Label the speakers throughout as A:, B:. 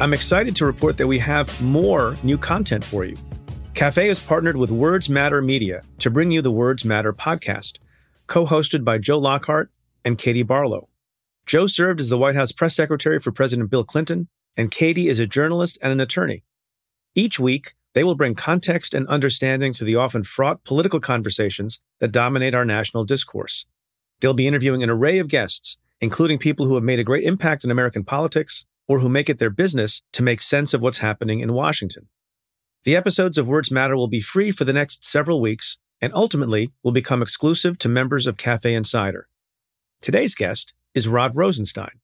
A: I'm excited to report that we have more new content for you. Cafe has partnered with Words Matter Media to bring you the Words Matter podcast, co hosted by Joe Lockhart and Katie Barlow. Joe served as the White House press secretary for President Bill Clinton, and Katie is a journalist and an attorney. Each week, they will bring context and understanding to the often fraught political conversations that dominate our national discourse. They'll be interviewing an array of guests, including people who have made a great impact in American politics or who make it their business to make sense of what's happening in Washington. The episodes of Words Matter will be free for the next several weeks and ultimately will become exclusive to members of Cafe Insider. Today's guest is Rod Rosenstein.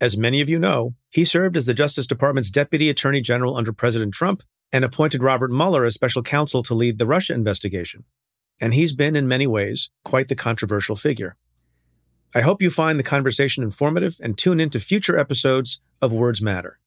A: As many of you know, he served as the Justice Department's Deputy Attorney General under President Trump and appointed Robert Mueller as special counsel to lead the Russia investigation. And he's been, in many ways, quite the controversial figure. I hope you find the conversation informative and tune into future episodes of Words Matter.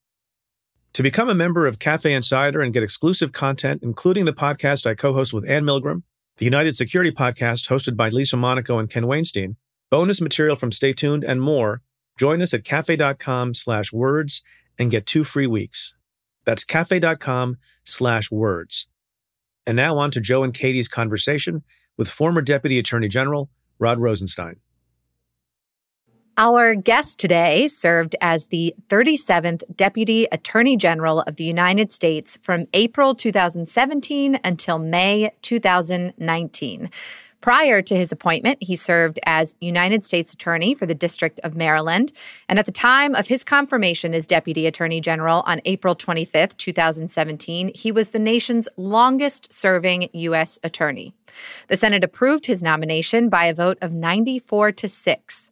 A: To become a member of Cafe Insider and get exclusive content, including the podcast I co host with Anne Milgram, the United Security podcast hosted by Lisa Monaco and Ken Wainstein, bonus material from Stay Tuned, and more, join us at cafe.com slash words and get two free weeks. That's cafe.com slash words. And now on to Joe and Katie's conversation with former Deputy Attorney General Rod Rosenstein.
B: Our guest today served as the 37th Deputy Attorney General of the United States from April 2017 until May 2019. Prior to his appointment, he served as United States Attorney for the District of Maryland. And at the time of his confirmation as Deputy Attorney General on April 25th, 2017, he was the nation's longest serving U.S. Attorney. The Senate approved his nomination by a vote of 94 to 6.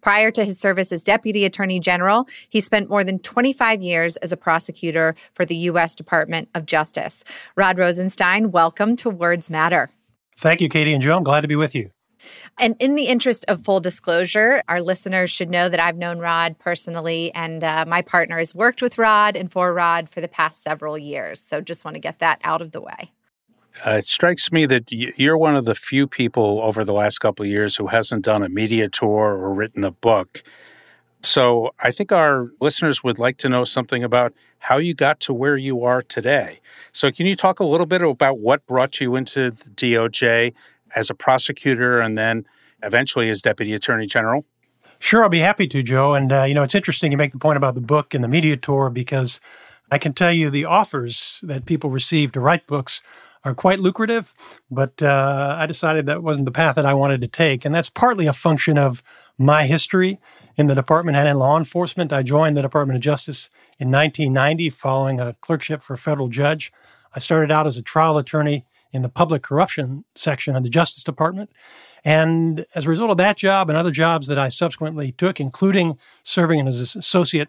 B: Prior to his service as Deputy Attorney General, he spent more than 25 years as a prosecutor for the U.S. Department of Justice. Rod Rosenstein, welcome to Words Matter.
C: Thank you, Katie and Joe. I'm glad to be with you.
B: And in the interest of full disclosure, our listeners should know that I've known Rod personally, and uh, my partner has worked with Rod and for Rod for the past several years. So just want to get that out of the way.
D: Uh, it strikes me that you're one of the few people over the last couple of years who hasn't done a media tour or written a book. So I think our listeners would like to know something about how you got to where you are today. So can you talk a little bit about what brought you into the DOJ as a prosecutor and then eventually as deputy attorney general?
C: Sure, I'll be happy to, Joe. And uh, you know, it's interesting you make the point about the book and the media tour because I can tell you the offers that people receive to write books are quite lucrative, but uh, I decided that wasn't the path that I wanted to take. And that's partly a function of my history in the department and in law enforcement. I joined the Department of Justice in 1990 following a clerkship for a federal judge. I started out as a trial attorney in the public corruption section of the Justice Department. And as a result of that job and other jobs that I subsequently took, including serving as an associate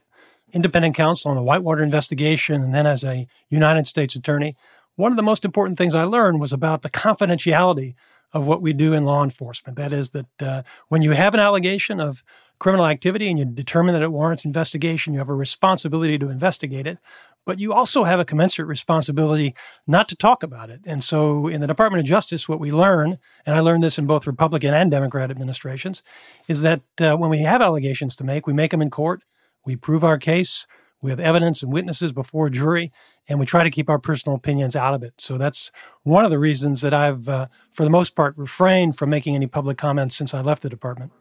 C: independent counsel on the Whitewater investigation and then as a United States attorney, one of the most important things I learned was about the confidentiality of what we do in law enforcement. That is, that uh, when you have an allegation of criminal activity and you determine that it warrants investigation, you have a responsibility to investigate it, but you also have a commensurate responsibility not to talk about it. And so in the Department of Justice, what we learn, and I learned this in both Republican and Democrat administrations, is that uh, when we have allegations to make, we make them in court, we prove our case, with evidence and witnesses before a jury, and we try to keep our personal opinions out of it. So that's one of the reasons that I've, uh, for the most part, refrained from making any public comments since I left the department.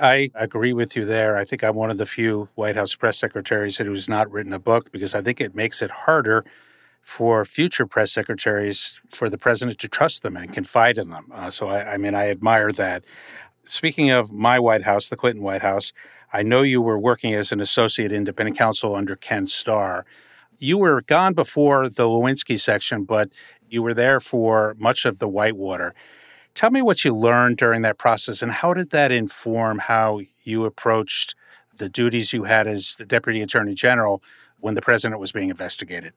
D: I agree with you there. I think I'm one of the few White House press secretaries that who's not written a book because I think it makes it harder for future press secretaries for the president to trust them and confide in them. Uh, so, I, I mean, I admire that. Speaking of my White House, the Clinton White House, I know you were working as an associate independent counsel under Ken Starr. You were gone before the Lewinsky section, but you were there for much of the Whitewater. Tell me what you learned during that process and how did that inform how you approached the duties you had as the Deputy Attorney General when the president was being investigated.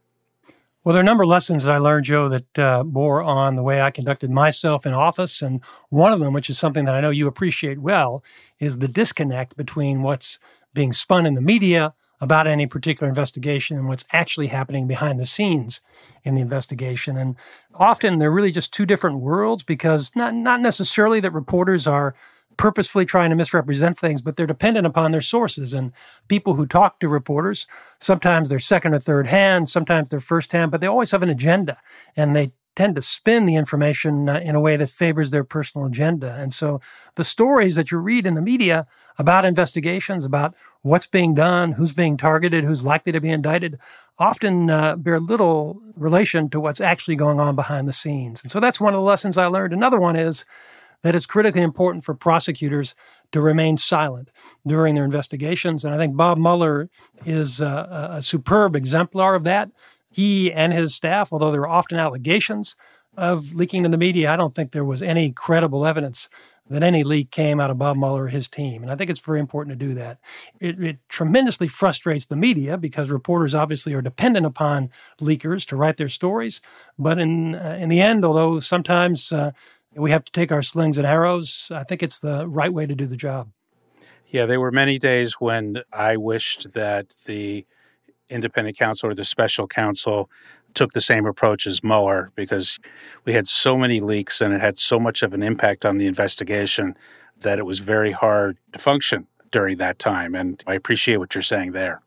C: Well, there are a number of lessons that I learned, Joe, that uh, bore on the way I conducted myself in office. And one of them, which is something that I know you appreciate well, is the disconnect between what's being spun in the media about any particular investigation and what's actually happening behind the scenes in the investigation. And often they're really just two different worlds because not, not necessarily that reporters are purposefully trying to misrepresent things, but they're dependent upon their sources. And people who talk to reporters, sometimes they're second or third hand, sometimes they're first hand, but they always have an agenda and they tend to spin the information uh, in a way that favors their personal agenda. And so the stories that you read in the media about investigations, about what's being done, who's being targeted, who's likely to be indicted, often uh, bear little relation to what's actually going on behind the scenes. And so that's one of the lessons I learned. Another one is that it's critically important for prosecutors to remain silent during their investigations. And I think Bob Mueller is a, a superb exemplar of that. He and his staff, although there were often allegations of leaking to the media, I don't think there was any credible evidence that any leak came out of Bob Mueller or his team. And I think it's very important to do that. It, it, tremendously frustrates the media because reporters obviously are dependent upon leakers to write their stories. But in, uh, in the end, although sometimes uh, we have to take our slings and arrows. I think it's the right way to do the job.
D: Yeah, there were many days when I wished that the independent counsel or the special counsel took the same approach as Mueller because we had so many leaks and it had so much of an impact on the investigation that it was very hard to function during that time. And I appreciate what you're saying there.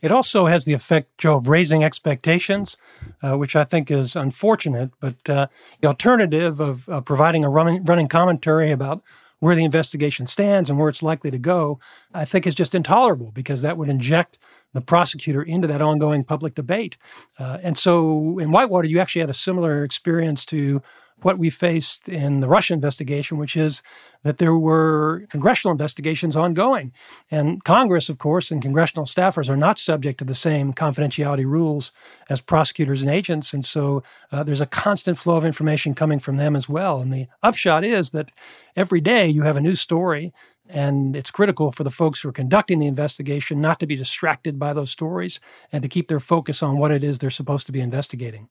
C: It also has the effect, Joe, of raising expectations, uh, which I think is unfortunate. But uh, the alternative of uh, providing a running, running commentary about where the investigation stands and where it's likely to go, I think is just intolerable because that would inject the prosecutor into that ongoing public debate. Uh, and so in Whitewater, you actually had a similar experience to what we faced in the Russia investigation, which is that there were congressional investigations ongoing. And Congress, of course, and congressional staffers are not subject to the same confidentiality rules as prosecutors and agents. And so uh, there's a constant flow of information coming from them as well. And the upshot is that every day you have a new story. And it's critical for the folks who are conducting the investigation not to be distracted by those stories and to keep their focus on what it is they're supposed to be investigating.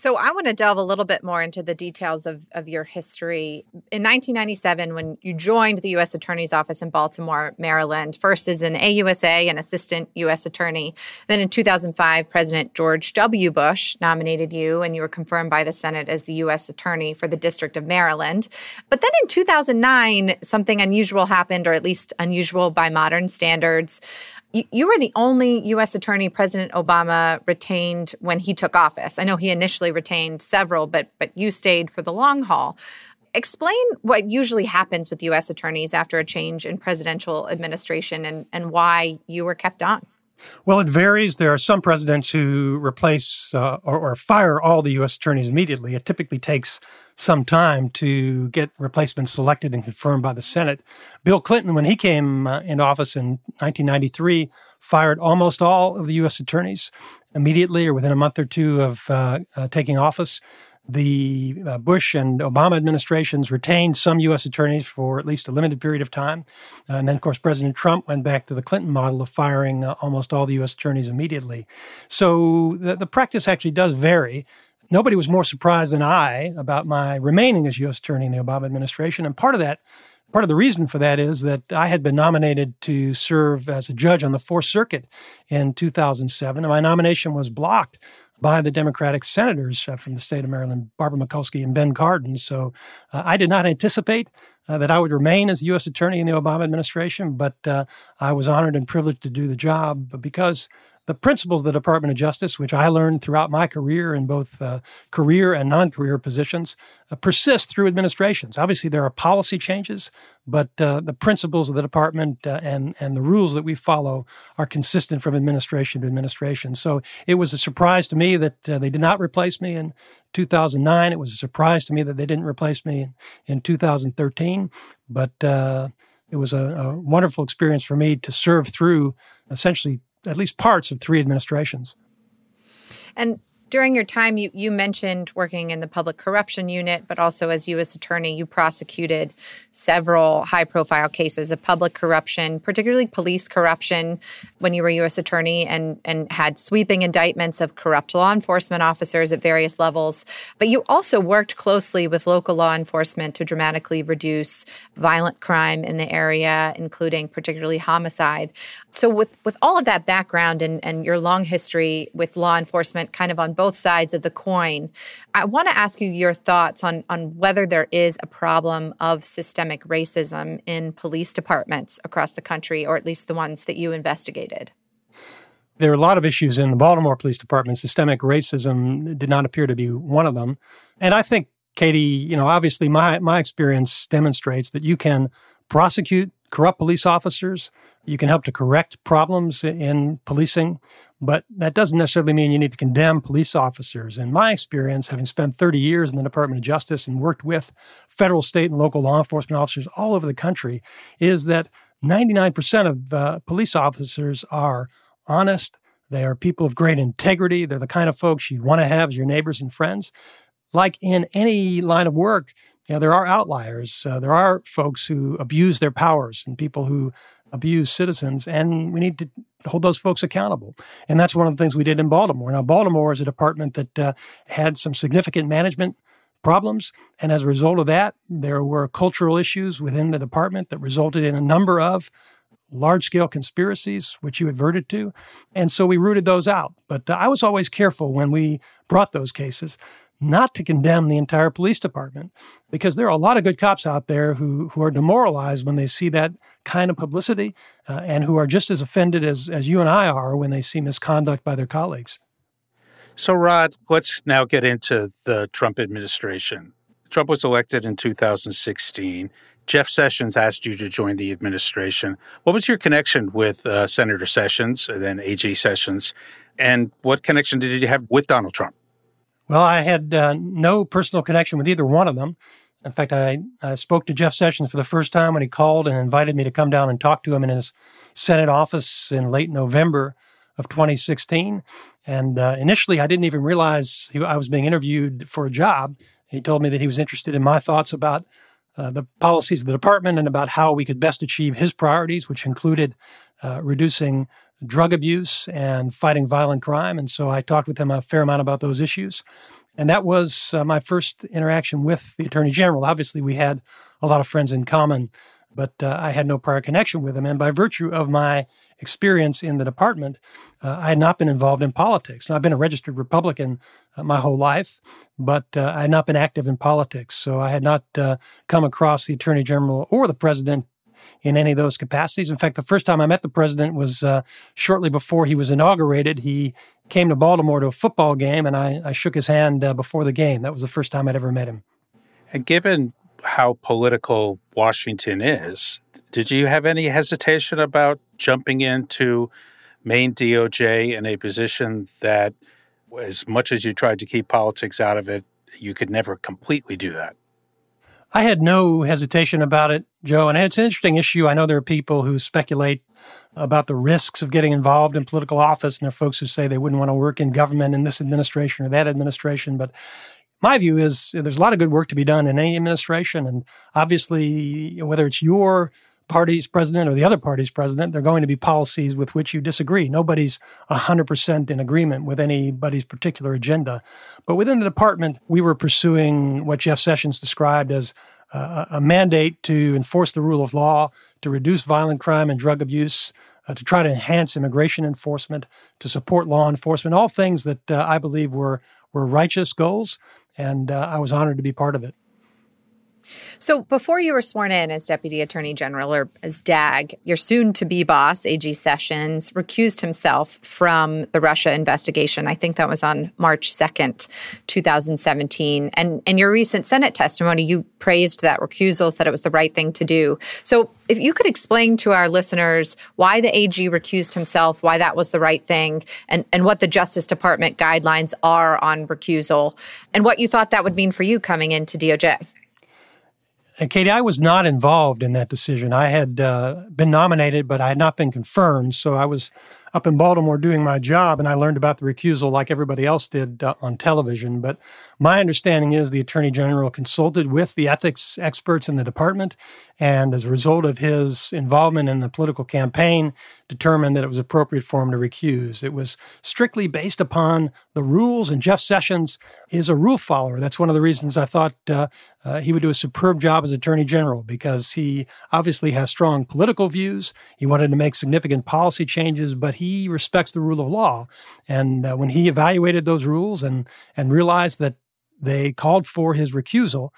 B: So I want to delve a little bit more into the details of, of your history. In 1997, when you joined the U.S. Attorney's Office in Baltimore, Maryland, first as an AUSA, an assistant U.S. attorney. Then in 2005, President George W. Bush nominated you, and you were confirmed by the Senate as the U.S. Attorney for the District of Maryland. But then in 2009, something unusual happened, or at least unusual by modern standards you were the only U.S. attorney President Obama retained when he took office. I know he initially retained several, but but you stayed for the long haul. Explain what usually happens with U.S. attorneys after a change in presidential administration and, and why you were kept on.
C: Well, it varies. There are some presidents who replace uh, or, or, fire all the U.S. attorneys immediately. It typically takes some time to get replacements selected and confirmed by the Senate. Bill Clinton, when he came uh, in office in 1993, fired almost all of the U.S. attorneys immediately or within a month or two of uh, uh taking office the uh, Bush and Obama administrations retained some U.S. attorneys for at least a limited period of time. Uh, and then, of course, President Trump went back to the Clinton model of firing uh, almost all the U.S. attorneys immediately. So the, the practice actually does vary. Nobody was more surprised than I about my remaining as U.S. attorney in the Obama administration. And part of that Part of the reason for that is that I had been nominated to serve as a judge on the Fourth Circuit in 2007, and my nomination was blocked by the Democratic senators uh, from the state of Maryland, Barbara Mikulski and Ben Cardin. So uh, I did not anticipate uh, that I would remain as the U.S. Attorney in the Obama administration, but uh, I was honored and privileged to do the job. Because the principles of the Department of Justice, which I learned throughout my career in both uh, career and non career positions, uh, persist through administrations. Obviously, there are policy changes, but uh, the principles of the department uh, and, and the rules that we follow are consistent from administration to administration. So it was a surprise to me that uh, they did not replace me in 2009. It was a surprise to me that they didn't replace me in, in 2013. But uh, it was a, a wonderful experience for me to serve through essentially at least parts of three administrations.
B: And during your time, you, you mentioned working in the public corruption unit, but also as U.S. Attorney, you prosecuted several high profile cases of public corruption, particularly police corruption, when you were U.S. Attorney and, and had sweeping indictments of corrupt law enforcement officers at various levels. But you also worked closely with local law enforcement to dramatically reduce violent crime in the area, including particularly homicide. So, with, with all of that background and, and your long history with law enforcement kind of on both sides of the coin. I want to ask you your thoughts on, on whether there is a problem of systemic racism in police departments across the country, or at least the ones that you investigated.
C: There are a lot of issues in the Baltimore Police Department. Systemic racism did not appear to be one of them. And I think, Katie, you know, obviously my, my experience demonstrates that you can prosecute corrupt police officers. You can help to correct problems in policing, but that doesn't necessarily mean you need to condemn police officers. In my experience, having spent 30 years in the Department of Justice and worked with federal, state, and local law enforcement officers all over the country, is that 99% of uh, police officers are honest. They are people of great integrity. They're the kind of folks you want to have as your neighbors and friends. Like in any line of work, know, there are outliers. Uh, there are folks who abuse their powers and people who abuse citizens, and we need to hold those folks accountable. And that's one of the things we did in Baltimore. Now, Baltimore is a department that uh, had some significant management problems. And as a result of that, there were cultural issues within the department that resulted in a number of large scale conspiracies, which you adverted to. And so we rooted those out. But uh, I was always careful when we brought those cases not to condemn the entire police department because there are a lot of good cops out there who, who are demoralized when they see that kind of publicity uh, and who are just as offended as, as you and I are when they see misconduct by their colleagues.
D: So, Rod, let's now get into the Trump administration. Trump was elected in 2016. Jeff Sessions asked you to join the administration. What was your connection with uh, Senator Sessions and then AG Sessions? And what connection did you have with Donald Trump?
C: Well, I had uh, no personal connection with either one of them. In fact, I, I, spoke to Jeff Sessions for the first time when he called and invited me to come down and talk to him in his Senate office in late November of 2016. And uh, initially, I didn't even realize he, I was being interviewed for a job. He told me that he was interested in my thoughts about uh, the policies of the department and about how we could best achieve his priorities, which included uh, reducing drug abuse and fighting violent crime. And so I talked with him a fair amount about those issues. And that was uh, my first interaction with the Attorney General. Obviously, we had a lot of friends in common, but uh, I had no prior connection with him. And by virtue of my experience in the department, uh, I had not been involved in politics. Now, I've been a registered Republican uh, my whole life, but uh, I had not been active in politics. So I had not uh, come across the Attorney General or the President in any of those capacities. In fact, the first time I met the president was uh, shortly before he was inaugurated. He came to Baltimore to a football game, and I, I shook his hand uh, before the game. That was the first time I'd ever met him.
D: And given how political Washington is, did you have any hesitation about jumping into Main DOJ in a position that, as much as you tried to keep politics out of it, you could never completely do that?
C: I had no hesitation about it, Joe. And it's an interesting issue. I know there are people who speculate about the risks of getting involved in political office, and there are folks who say they wouldn't want to work in government in this administration or that administration. But my view is there's a lot of good work to be done in any administration. And obviously, whether it's your party's president or the other party's president, there are going to be policies with which you disagree. Nobody's 100% in agreement with anybody's particular agenda. But within the department, we were pursuing what Jeff Sessions described as a, a mandate to enforce the rule of law, to reduce violent crime and drug abuse, uh, to try to enhance immigration enforcement, to support law enforcement, all things that uh, I believe were, were righteous goals. And uh, I was honored to be part of it.
B: So before you were sworn in as Deputy Attorney General or as DAG, your soon to be boss, AG Sessions, recused himself from the Russia investigation. I think that was on March 2nd, 2017. And in your recent Senate testimony, you praised that recusal, said it was the right thing to do. So if you could explain to our listeners why the AG recused himself, why that was the right thing, and, and what the Justice Department guidelines are on recusal, and what you thought that would mean for you coming into DOJ.
C: And Katie, I was not involved in that decision. I had uh, been nominated, but I had not been confirmed. So I was up in Baltimore doing my job, and I learned about the recusal like everybody else did uh, on television. But my understanding is the Attorney General consulted with the ethics experts in the department, and as a result of his involvement in the political campaign, determined that it was appropriate for him to recuse. It was strictly based upon the rules, and Jeff Sessions is a rule follower. That's one of the reasons I thought uh, uh, he would do a superb job as Attorney General because he obviously has strong political views. He wanted to make significant policy changes, but he respects the rule of law. And uh, when he evaluated those rules and and realized that they called for his recusal,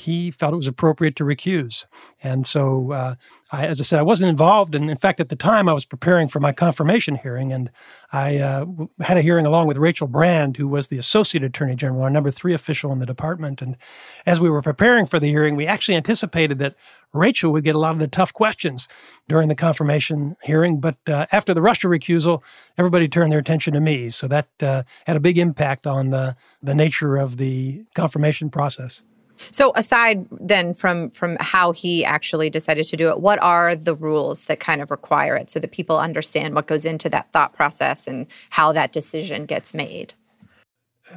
C: he felt it was appropriate to recuse. And so, uh, I, as I said, I wasn't involved. And in fact, at the time, I was preparing for my confirmation hearing, and I uh, had a hearing along with Rachel Brand, who was the Associate Attorney General, our number three official in the department. And as we were preparing for the hearing, we actually anticipated that Rachel would get a lot of the tough questions during the confirmation hearing. But uh, after the Russia recusal, everybody turned their attention to me. So that uh, had a big impact on the, the nature of the confirmation process.
B: So aside then from from how he actually decided to do it, what are the rules that kind of require it so that people understand what goes into that thought process and how that decision gets made?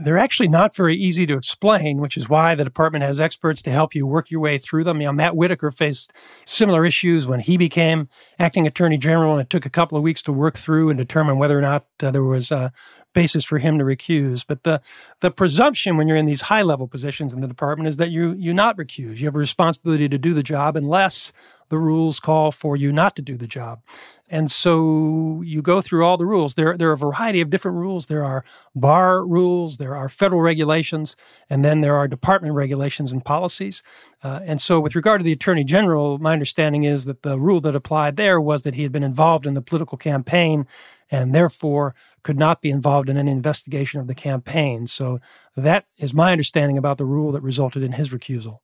C: They're actually not very easy to explain, which is why the department has experts to help you work your way through them. You know, Matt Whitaker faced similar issues when he became acting attorney general, and it took a couple of weeks to work through and determine whether or not uh, there was a basis for him to recuse. But the the presumption when you're in these high level positions in the department is that you you not recuse. You have a responsibility to do the job unless the rules call for you not to do the job. And so you go through all the rules. There, there are a variety of different rules. There are bar rules, there are federal regulations, and then there are department regulations and policies. Uh, and so, with regard to the Attorney General, my understanding is that the rule that applied there was that he had been involved in the political campaign and therefore could not be involved in any investigation of the campaign. So, that is my understanding about the rule that resulted in his recusal.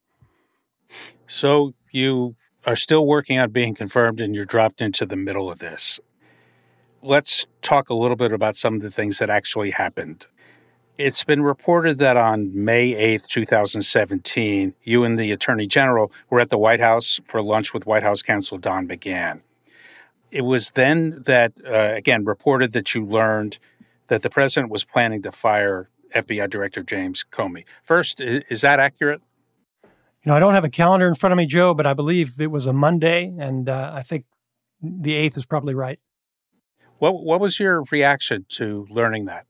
D: So, you are still working on being confirmed and you're dropped into the middle of this. Let's talk a little bit about some of the things that actually happened. It's been reported that on May 8th, 2017, you and the Attorney General were at the White House for lunch with White House counsel Don McGahn. It was then that, uh, again, reported that you learned that the president was planning to fire FBI Director James Comey. First, is, is that accurate?
C: You know, I don't have a calendar in front of me, Joe, but I believe it was a Monday, and uh, I think the 8th is probably right.
D: What, what was your reaction to learning that?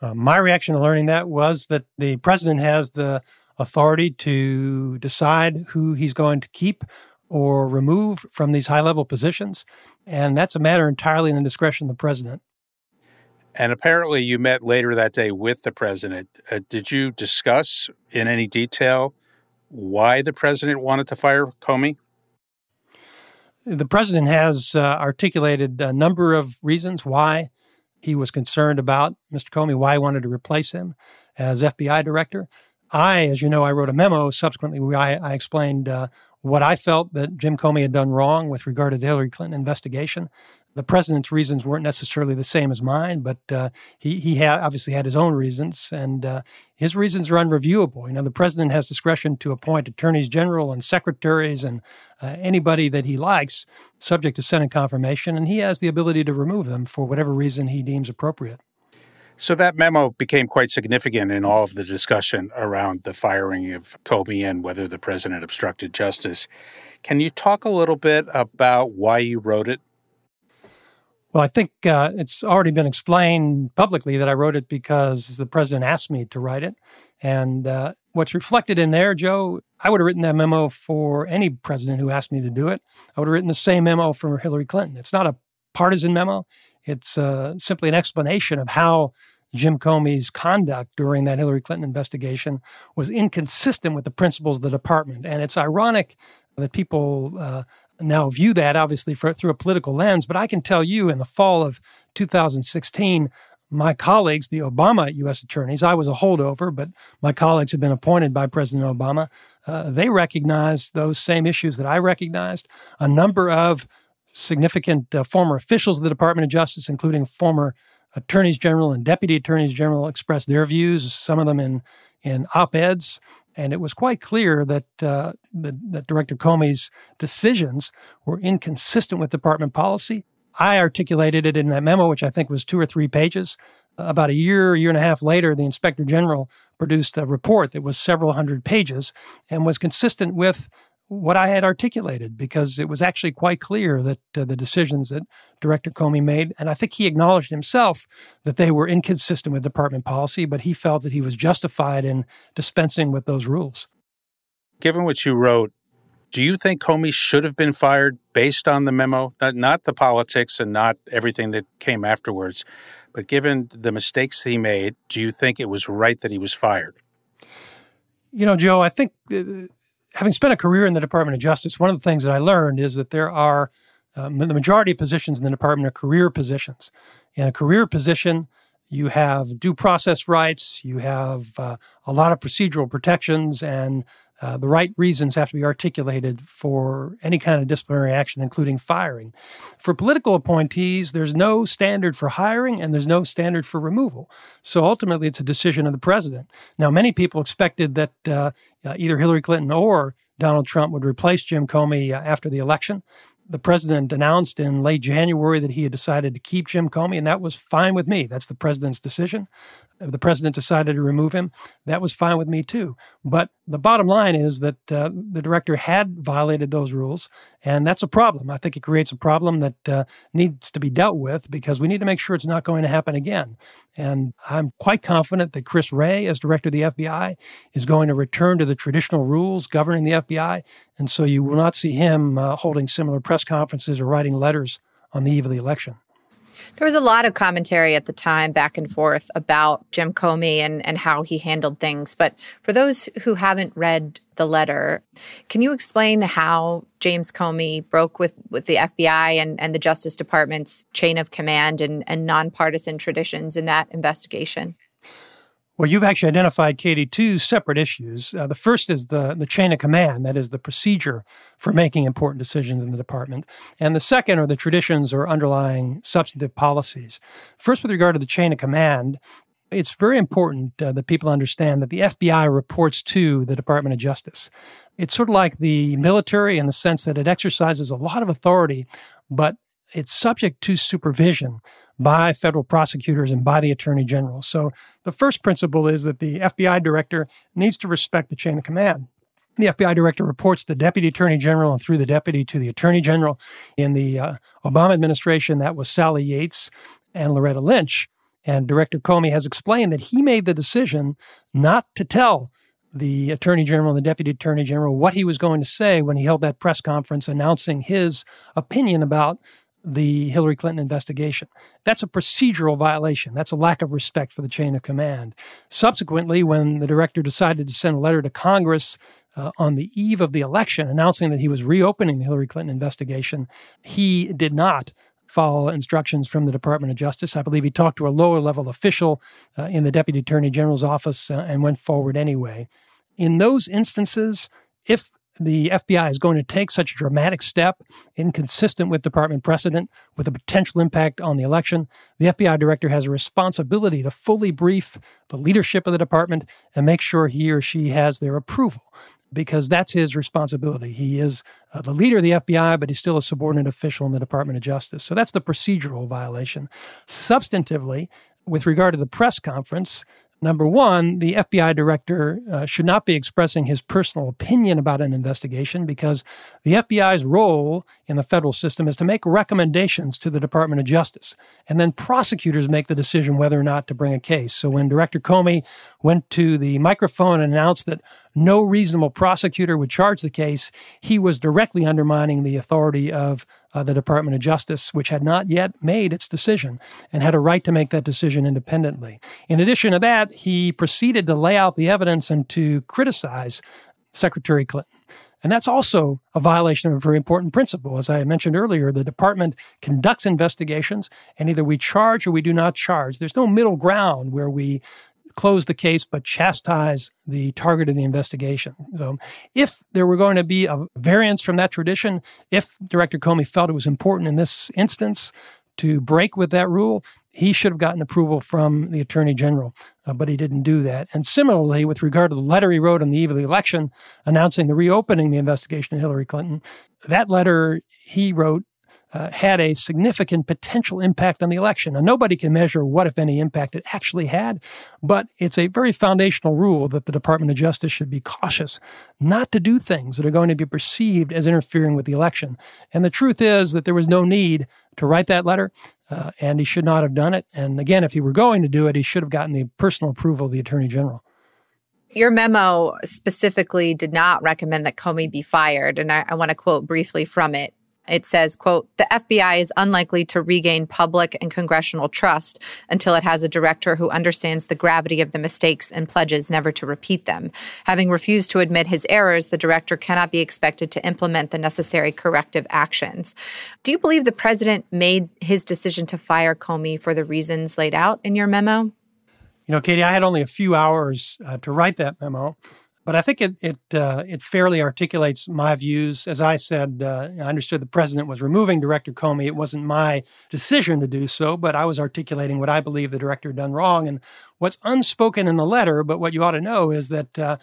C: Uh, my reaction to learning that was that the president has the authority to decide who he's going to keep or remove from these high level positions. And that's a matter entirely in the discretion of the president.
D: And apparently, you met later that day with the president. Uh, did you discuss in any detail why the president wanted to fire Comey?
C: The president has uh, articulated a number of reasons why he was concerned about Mr. Comey, why he wanted to replace him as FBI director. I, as you know, I wrote a memo subsequently where I, I explained uh, what I felt that Jim Comey had done wrong with regard to the Hillary Clinton investigation the president's reasons weren't necessarily the same as mine, but uh, he he had, obviously had his own reasons, and uh, his reasons are unreviewable. You know, the president has discretion to appoint attorneys general and secretaries and uh, anybody that he likes, subject to Senate confirmation, and he has the ability to remove them for whatever reason he deems appropriate.
D: So that memo became quite significant in all of the discussion around the firing of Comey and whether the president obstructed justice. Can you talk a little bit about why you wrote it?
C: Well, I think uh, it's already been explained publicly that I wrote it because the president asked me to write it. And uh, what's reflected in there, Joe, I would have written that memo for any president who asked me to do it. I would have written the same memo for Hillary Clinton. It's not a partisan memo, it's uh, simply an explanation of how Jim Comey's conduct during that Hillary Clinton investigation was inconsistent with the principles of the department. And it's ironic that people uh, now view that obviously for, through a political lens. But I can tell you in the fall of 2016, my colleagues, the Obama U.S. attorneys, I was a holdover, but my colleagues had been appointed by President Obama. Uh, they recognized those same issues that I recognized. A number of significant uh, former officials of the Department of Justice, including former attorneys general and deputy attorneys general, expressed their views, some of them in, in op eds. And it was quite clear that, uh, that, Director Comey's decisions were inconsistent with department policy. I articulated it in that memo, which I think was two or three pages. About a year, year and a half later, the inspector general produced a report that was several hundred pages and was consistent with what I had articulated because it was actually quite clear that uh, the decisions that Director Comey made, and I think he acknowledged himself that they were inconsistent with department policy, but he felt that he was justified in dispensing with those rules.
D: Given what you wrote, do you think Comey should have been fired based on the memo? Not, not the politics and not everything that came afterwards, but given the mistakes he made, do you think it was right that he was fired?
C: You know, Joe, I think uh, having spent a career in the Department of Justice, one of the things that I learned is that there are um, the majority of positions in the department are career positions. In a career position, you have due process rights, you have uh, a lot of procedural protections, and uh, the right reasons have to be articulated for any kind of disciplinary action, including firing. For political appointees, there's no standard for hiring and there's no standard for removal. So ultimately, it's a decision of the president. Now, many people expected that uh, uh either Hillary Clinton or Donald Trump would replace Jim Comey uh, after the election the president announced in late January that he had decided to keep Jim Comey, and that was fine with me. That's the president's decision. If the president decided to remove him, that was fine with me too. But the bottom line is that uh, the director had violated those rules, and that's a problem. I think it creates a problem that uh, needs to be dealt with because we need to make sure it's not going to happen again. And I'm quite confident that Chris Wray, as director of the FBI, is going to return to the traditional rules governing the FBI. And so you will not see him uh, holding similar press conferences or writing letters on the eve of the election.
B: There was a lot of commentary at the time back and forth about Jim Comey and, and how he handled things. But for those who haven't read the letter, can you explain how James Comey broke with, with the FBI and, and the Justice Department's chain of command and, and nonpartisan traditions in that investigation?
C: Well, you've actually identified, Katie, two separate issues. Uh, the first is the, the chain of command, that is, the procedure for making important decisions in the department. And the second are the traditions or underlying substantive policies. First, with regard to the chain of command, it's very important uh, that people understand that the FBI reports to the Department of Justice. It's sort of like the military in the sense that it exercises a lot of authority, but it's subject to supervision by federal prosecutors and by the attorney general. So the first principle is that the FBI director needs to respect the chain of command. The FBI director reports the deputy attorney general and through the deputy to the attorney general. In the uh, Obama administration, that was Sally Yates and Loretta Lynch. And Director Comey has explained that he made the decision not to tell the attorney general and the deputy attorney general what he was going to say when he held that press conference announcing his opinion about the Hillary Clinton investigation. That's a procedural violation. That's a lack of respect for the chain of command. Subsequently, when the director decided to send a letter to Congress uh, on the eve of the election announcing that he was reopening the Hillary Clinton investigation, he did not follow instructions from the Department of Justice. I believe he talked to a lower level official uh, in the Deputy Attorney General's office uh, and went forward anyway. In those instances, if the FBI is going to take such a dramatic step, inconsistent with department precedent, with a potential impact on the election, the FBI director has a responsibility to fully brief the leadership of the department and make sure he or she has their approval because that's his responsibility. He is uh, the leader of the FBI, but he's still a subordinate official in the Department of Justice. So that's the procedural violation. Substantively, with regard to the press conference, Number one, the FBI director uh, should not be expressing his personal opinion about an investigation because the FBI's role in the federal system is to make recommendations to the Department of Justice. And then prosecutors make the decision whether or not to bring a case. So when Director Comey went to the microphone and announced that no reasonable prosecutor would charge the case, he was directly undermining the authority of uh, the Department of Justice, which had not yet made its decision and had a right to make that decision independently. In addition to that, he proceeded to lay out the evidence and to criticize Secretary Clinton. And that's also a violation of a very important principle. As I mentioned earlier, the department conducts investigations, and either we charge or we do not charge. There's no middle ground where we close the case but chastise the target of the investigation. So, if there were going to be a variance from that tradition, if Director Comey felt it was important in this instance to break with that rule, he should have gotten approval from the Attorney General, uh, but he didn't do that. And similarly, with regard to the letter he wrote on the eve of the election announcing the reopening the investigation of Hillary Clinton, that letter he wrote uh, had a significant potential impact on the election. Now, nobody can measure what, if any, impact it actually had, but it's a very foundational rule that the Department of Justice should be cautious not to do things that are going to be perceived as interfering with the election. And the truth is that there was no need to write that letter, uh, and he should not have done it. And again, if he were going to do it, he should have gotten the personal approval of the Attorney General.
B: Your memo specifically did not recommend that Comey be fired, and I, I want to quote briefly from it. It says, quote, the FBI is unlikely to regain public and congressional trust until it has a director who understands the gravity of the mistakes and pledges never to repeat them. Having refused to admit his errors, the director cannot be expected to implement the necessary corrective actions. Do you believe the president made his decision to fire Comey for the reasons laid out in your memo?
C: You know, Katie, I had only a few hours uh, to write that memo, but I think it it uh, it fairly articulates my views. As I said, uh, I understood the president was removing Director Comey. It wasn't my decision to do so, but I was articulating what I believe the director had done wrong. And what's unspoken in the letter, but what you ought to know is that uh,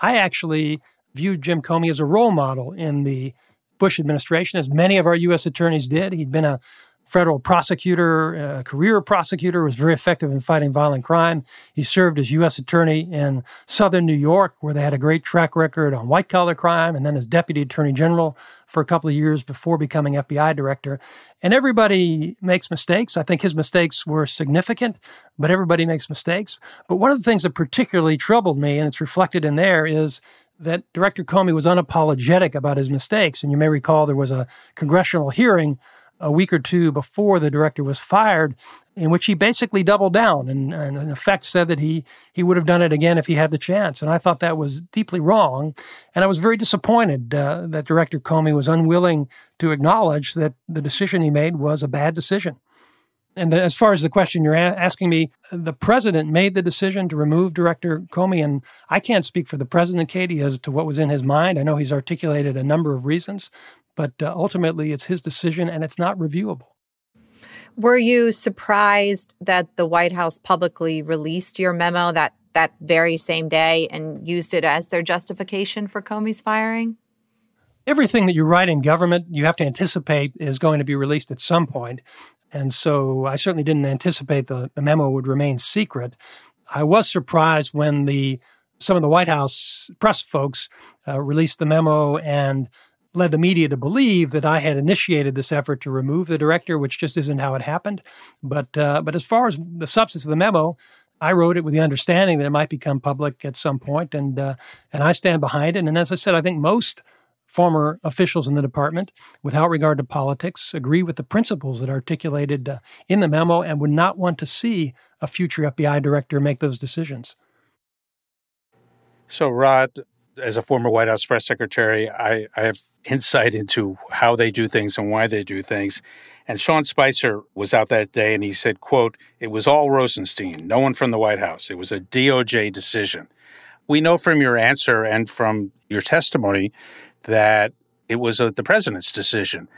C: I actually viewed Jim Comey as a role model in the Bush administration, as many of our U.S. attorneys did. He'd been a federal prosecutor, a career prosecutor, was very effective in fighting violent crime. He served as U.S. attorney in southern New York, where they had a great track record on white collar crime, and then as deputy attorney general for a couple of years before becoming FBI director. And everybody makes mistakes. I think his mistakes were significant, but everybody makes mistakes. But one of the things that particularly troubled me, and it's reflected in there, is that Director Comey was unapologetic about his mistakes. And you may recall there was a congressional hearing a week or two before the director was fired, in which he basically doubled down and, and, in effect said that he he would have done it again if he had the chance. And I thought that was deeply wrong, and I was very disappointed uh, that Director Comey was unwilling to acknowledge that the decision he made was a bad decision. And the, as far as the question you're a- asking me, the president made the decision to remove Director Comey, and I can't speak for the president, Katie, as to what was in his mind. I know he's articulated a number of reasons, but uh, ultimately it's his decision and it's not reviewable.
B: Were you surprised that the White House publicly released your memo that that very same day and used it as their justification for Comey's firing?
C: Everything that you write in government, you have to anticipate is going to be released at some point. And so I certainly didn't anticipate the, the memo would remain secret. I was surprised when the some of the White House press folks uh, released the memo and led the media to believe that I had initiated this effort to remove the director, which just isn't how it happened. But uh, but as far as the substance of the memo, I wrote it with the understanding that it might become public at some point, and uh, and I stand behind it. And as I said, I think most former officials in the department, without regard to politics, agree with the principles that are articulated uh, in the memo and would not want to see a future FBI director make those decisions.
D: So, Rod, as a former White House press secretary, I, I, have insight into how they do things and why they do things. And Sean Spicer was out that day and he said, quote, it was all Rosenstein, no one from the White House. It was a DOJ decision. We know from your answer and from your testimony that it was a, the president's decision.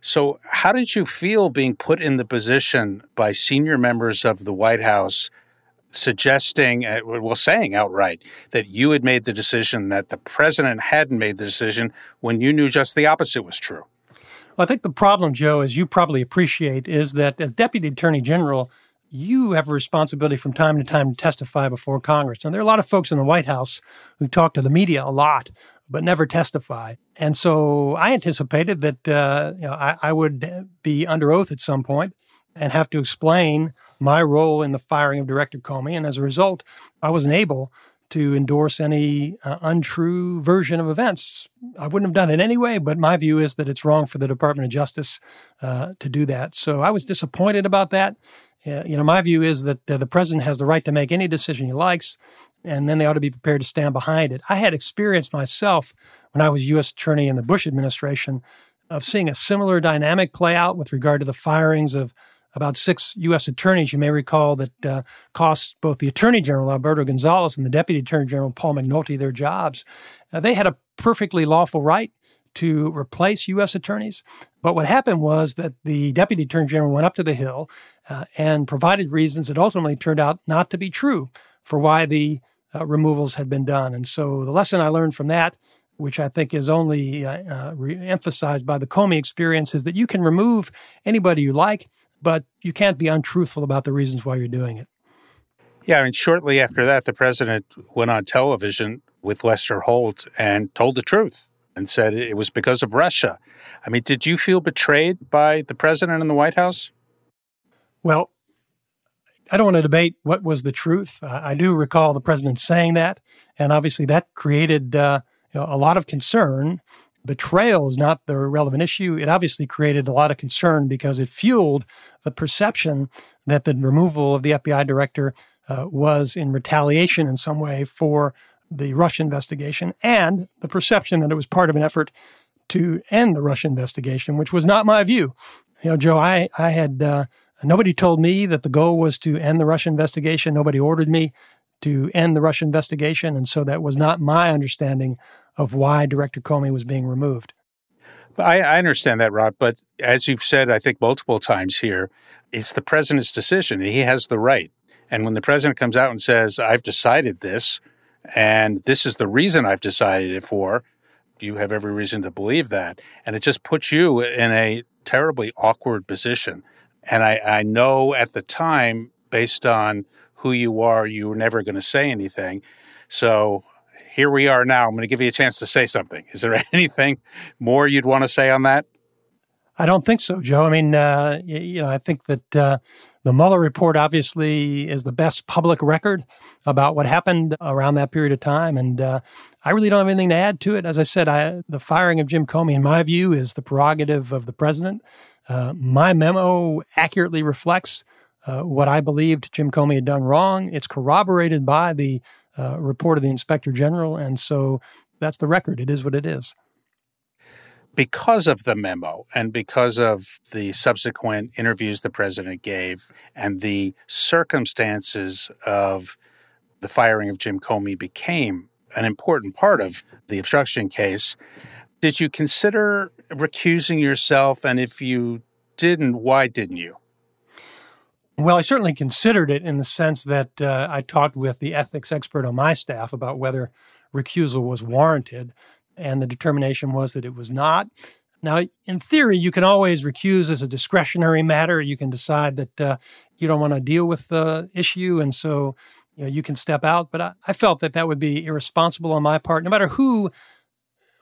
D: So, how did you feel being put in the position by senior members of the White House suggesting, uh, well, saying outright that you had made the decision that the president hadn't made the decision when you knew just the opposite was true?
C: Well, I think the problem, Joe, as you probably appreciate, is that as Deputy Attorney General, you have a responsibility from time to time to testify before Congress. And there are a lot of folks in the White House who talk to the media a lot, but never testify. And so I anticipated that uh, you know, I, I would be under oath at some point and have to explain my role in the firing of Director Comey. And as a result, I wasn't able to endorse any uh, untrue version of events. I wouldn't have done it anyway, but my view is that it's wrong for the Department of Justice uh, to do that. So I was disappointed about that. Uh, you know, my view is that the president has the right to make any decision he likes, and then they ought to be prepared to stand behind it. I had experience myself when I was U.S. Attorney in the Bush administration of seeing a similar dynamic play out with regard to the firings of about six U.S. attorneys, you may recall, that uh, cost both the Attorney General, Alberto Gonzales, and the Deputy Attorney General, Paul McNulty, their jobs. Uh, they had a perfectly lawful right to replace U.S. attorneys. But what happened was that the Deputy Attorney General went up to the Hill uh, and provided reasons that ultimately turned out not to be true for why the uh, removals had been done. And so the lesson I learned from that which I think is only uh, uh, re- emphasized by the Comey experience, is that you can remove anybody you like, but you can't be untruthful about the reasons why you're doing it.
D: Yeah, I mean, shortly after that, the president went on television with Lester Holt and told the truth and said it was because of Russia. I mean, did you feel betrayed by the president and the White House?
C: Well, I don't want to debate what was the truth. I do recall the president saying that, and obviously that created uh, you know, a lot of concern. Betrayal is not the relevant issue. It obviously created a lot of concern because it fueled the perception that the removal of the FBI director uh, was in retaliation in some way for the Russia investigation and the perception that it was part of an effort to end the Russia investigation, which was not my view. You know, Joe, I, I had uh, nobody told me that the goal was to end the Russia investigation. Nobody ordered me to end the Russia investigation. And so that was not my understanding of why Director Comey was being removed.
D: I, I understand that, Rod. But as you've said, I think multiple times here, it's the president's decision. He has the right. And when the president comes out and says, I've decided this, and this is the reason I've decided it for, you have every reason to believe that. And it just puts you in a terribly awkward position. And I, I know at the time, based on who you are, you were never going to say anything. So here we are now. I'm going to give you a chance to say something. Is there anything more you'd want to say on that?
C: I don't think so, Joe. I mean, uh, you know, I think that uh, the Mueller report obviously is the best public record about what happened around that period of time. And uh, I really don't have anything to add to it. As I said, I, the firing of Jim Comey, in my view, is the prerogative of the president. Uh, my memo accurately reflects uh, what I believed Jim Comey had done wrong. It's corroborated by the uh, report of the inspector general. And so that's the record. It is what it is
D: because of the memo and because of the subsequent interviews the president gave and the circumstances of the firing of Jim Comey became an important part of the obstruction case. Did you consider recusing yourself? And if you didn't, why didn't you?
C: Well, I certainly considered it in the sense that uh, I talked with the ethics expert on my staff about whether recusal was warranted and the determination was that it was not. Now, in theory, you can always recuse as a discretionary matter. You can decide that uh, you don't want to deal with the issue, and so you, know, you can step out. But I, I, felt that that would be irresponsible on my part. No matter who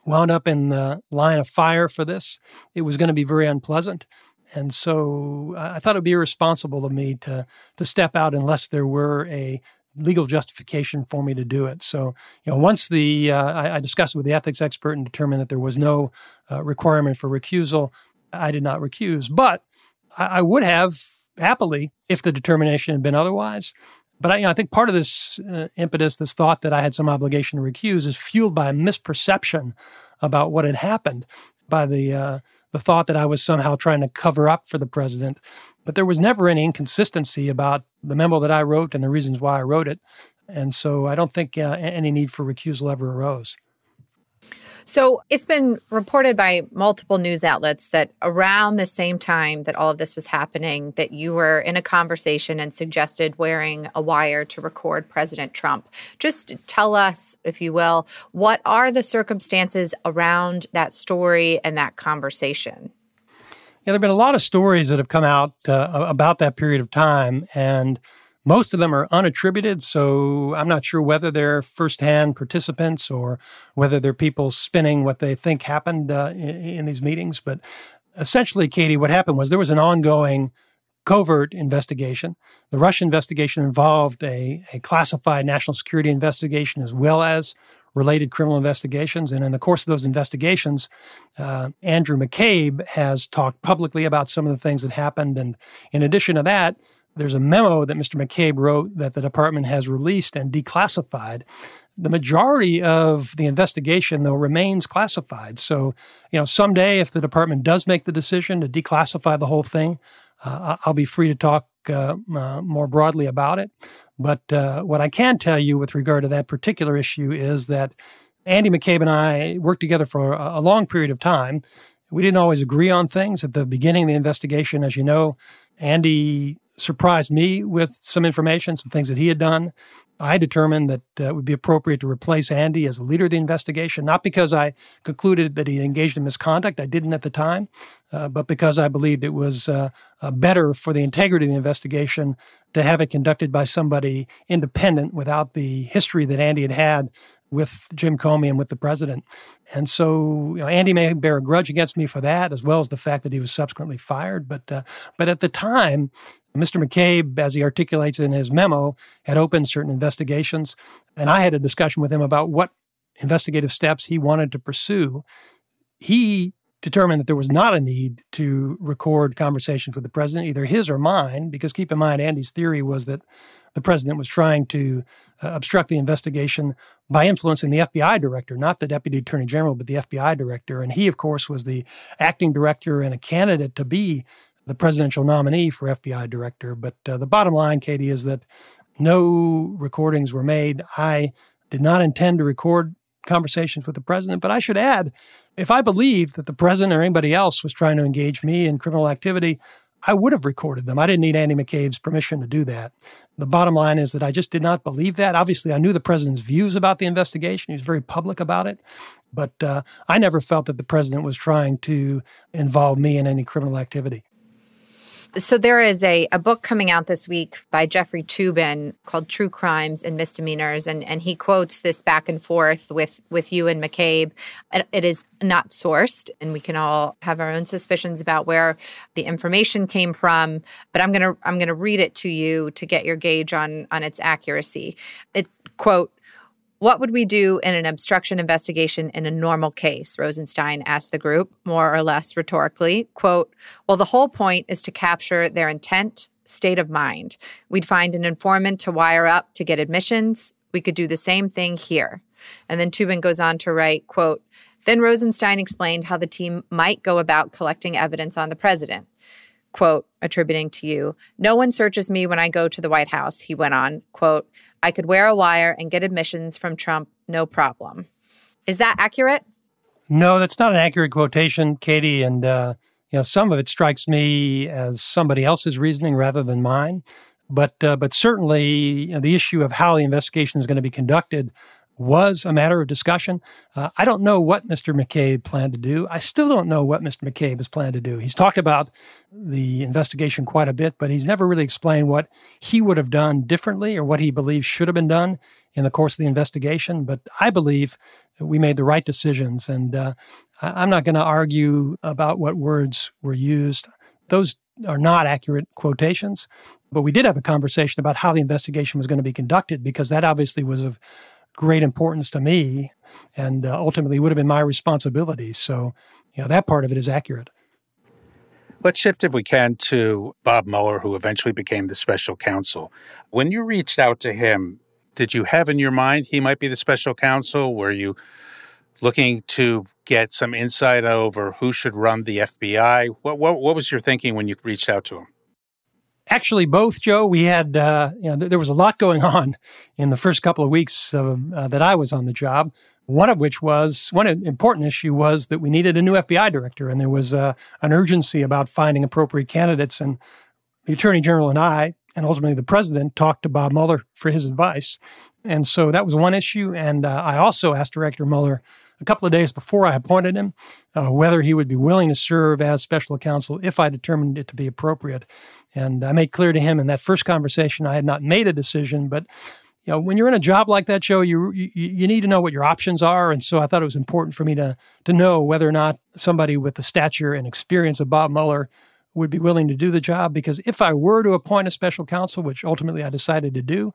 C: wound up in the line of fire for this, it was going to be very unpleasant. And so I thought it would be irresponsible of me to to step out unless there were a legal justification for me to do it. So, you know, once the uh, I, I, discussed it with the ethics expert and determined that there was no uh, requirement for recusal, I did not recuse. But I, I, would have happily if the determination had been otherwise. But I, you know, I think part of this uh, impetus, this thought that I had some obligation to recuse, is fueled by a misperception about what had happened by the uh, the thought that I was somehow trying to cover up for the president. But there was never any inconsistency about the memo that I wrote and the reasons why I wrote it. And so I don't think uh, any need for recusal ever arose.
B: So it's been reported by multiple news outlets that around the same time that all of this was happening, that you were in a conversation and suggested wearing a wire to record President Trump. Just tell us, if you will, what are the circumstances around that story and that conversation?
C: Yeah, there have been a lot of stories that have come out uh, about that period of time, and most of them are unattributed, so I'm not sure whether they're firsthand participants or whether they're people spinning what they think happened uh, in, in these meetings. But essentially, Katie, what happened was there was an ongoing covert investigation. The Russia investigation involved a, a classified national security investigation as well as related criminal investigations. And in the course of those investigations, uh, Andrew McCabe has talked publicly about some of the things that happened. And in addition to that, there's a memo that Mr. McCabe wrote that the department has released and declassified. The majority of the investigation, though, remains classified. So, you know, someday if the department does make the decision to declassify the whole thing, uh, I'll be free to talk uh, uh, more broadly about it. But uh, what I can tell you with regard to that particular issue is that Andy McCabe and I worked together for a, a long period of time. We didn't always agree on things at the beginning of the investigation. As you know, Andy surprised me with some information, some things that he had done. I determined that uh, it would be appropriate to replace Andy as the leader of the investigation, not because I concluded that he engaged in misconduct. I didn't at the time, uh, but because I believed it was uh, uh better for the integrity of the investigation to have it conducted by somebody independent without the history that Andy had had with Jim Comey and with the president. And so you know, Andy may bear a grudge against me for that, as well as the fact that he was subsequently fired. But uh, but at the time, Mr. McCabe, as he articulates in his memo, had opened certain investigations, and I had a discussion with him about what investigative steps he wanted to pursue. He determined that there was not a need to record conversations with the president, either his or mine, because keep in mind, Andy's theory was that the president was trying to uh, obstruct the investigation by influencing the FBI director, not the deputy attorney general, but the FBI director. And he, of course, was the acting director and a candidate to be the presidential nominee for FBI director. But uh, the bottom line, Katie, is that no recordings were made. I did not intend to record conversations with the president, but I should add if I believed that the president or anybody else was trying to engage me in criminal activity, I would have recorded them. I didn't need Andy McCabe's permission to do that. The bottom line is that I just did not believe that. Obviously, I knew the president's views about the investigation. He was very public about it. But uh, I never felt that the president was trying to involve me in any criminal activity.
B: So there is a, a book coming out this week by Jeffrey Toobin called True Crimes and Misdemeanors, and, and he quotes this back and forth with with you and McCabe. It, is not sourced, and we can all have our own suspicions about where the information came from. But I'm gonna I'm gonna read it to you to get your gauge on on its accuracy. It's quote what would we do in an obstruction investigation in a normal case? Rosenstein asked the group, more or less rhetorically. Quote, Well, the whole point is to capture their intent, state of mind. We'd find an informant to wire up to get admissions. We could do the same thing here. And then Toobin goes on to write, quote, then Rosenstein explained how the team might go about collecting evidence on the president. Quote, attributing to you, no one searches me when I go to the White House, he went on. Quote, I could wear a wire and get admissions from Trump, no problem. Is that accurate?
C: No, that's not an accurate quotation, Katie. And uh, you know, some of it strikes me as somebody else's reasoning rather than mine. But uh, but certainly, you know, the issue of how the investigation is going to be conducted was a matter of discussion. Uh, I don't know what Mr. McCabe planned to do. I still don't know what Mr. McCabe has planned to do. He's talked about the investigation quite a bit, but he's never really explained what he would have done differently or what he believes should have been done in the course of the investigation. But I believe we made the right decisions. And uh, I'm not going to argue about what words were used. Those are not accurate quotations, but we did have a conversation about how the investigation was going to be conducted because that obviously was of great importance to me and uh, ultimately would have been my responsibility. So, you know, that part of it is accurate.
D: Let's shift, if we can, to Bob Mueller, who eventually became the special counsel. When you reached out to him, did you have in your mind he might be the special counsel? Were you looking to get some insight over who should run the FBI? What, what, what was your thinking when you reached out to him?
C: Actually, both, Joe. We had, uh, you know, th- there was a lot going on in the first couple of weeks uh, that I was on the job. One of which was one important issue was that we needed a new FBI director, and there was uh, an urgency about finding appropriate candidates. And the attorney general and I, and ultimately the president, talked to Bob Mueller for his advice. And so that was one issue. And uh, I also asked Director Mueller a couple of days before I appointed him uh, whether he would be willing to serve as special counsel if I determined it to be appropriate. And I made clear to him in that first conversation I had not made a decision, but you know, when you're in a job like that, Joe, you, you you need to know what your options are, and so I thought it was important for me to to know whether or not somebody with the stature and experience of Bob Mueller would be willing to do the job. Because if I were to appoint a special counsel, which ultimately I decided to do,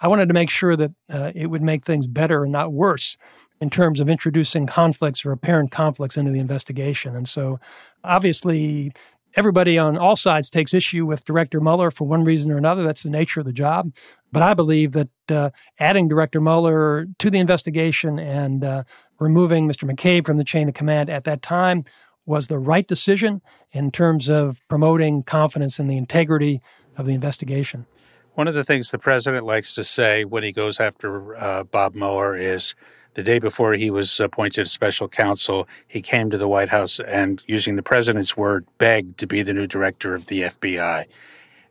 C: I wanted to make sure that uh, it would make things better and not worse in terms of introducing conflicts or apparent conflicts into the investigation. And so, obviously, everybody on all sides takes issue with Director Mueller for one reason or another. That's the nature of the job. But I believe that uh, adding Director Mueller to the investigation and uh, removing Mr. McCabe from the chain of command at that time was the right decision in terms of promoting confidence in the integrity of the investigation.
D: One of the things the president likes to say when he goes after uh, Bob Mueller is the day before he was appointed special counsel, he came to the White House and, using the president's word, begged to be the new director of the FBI.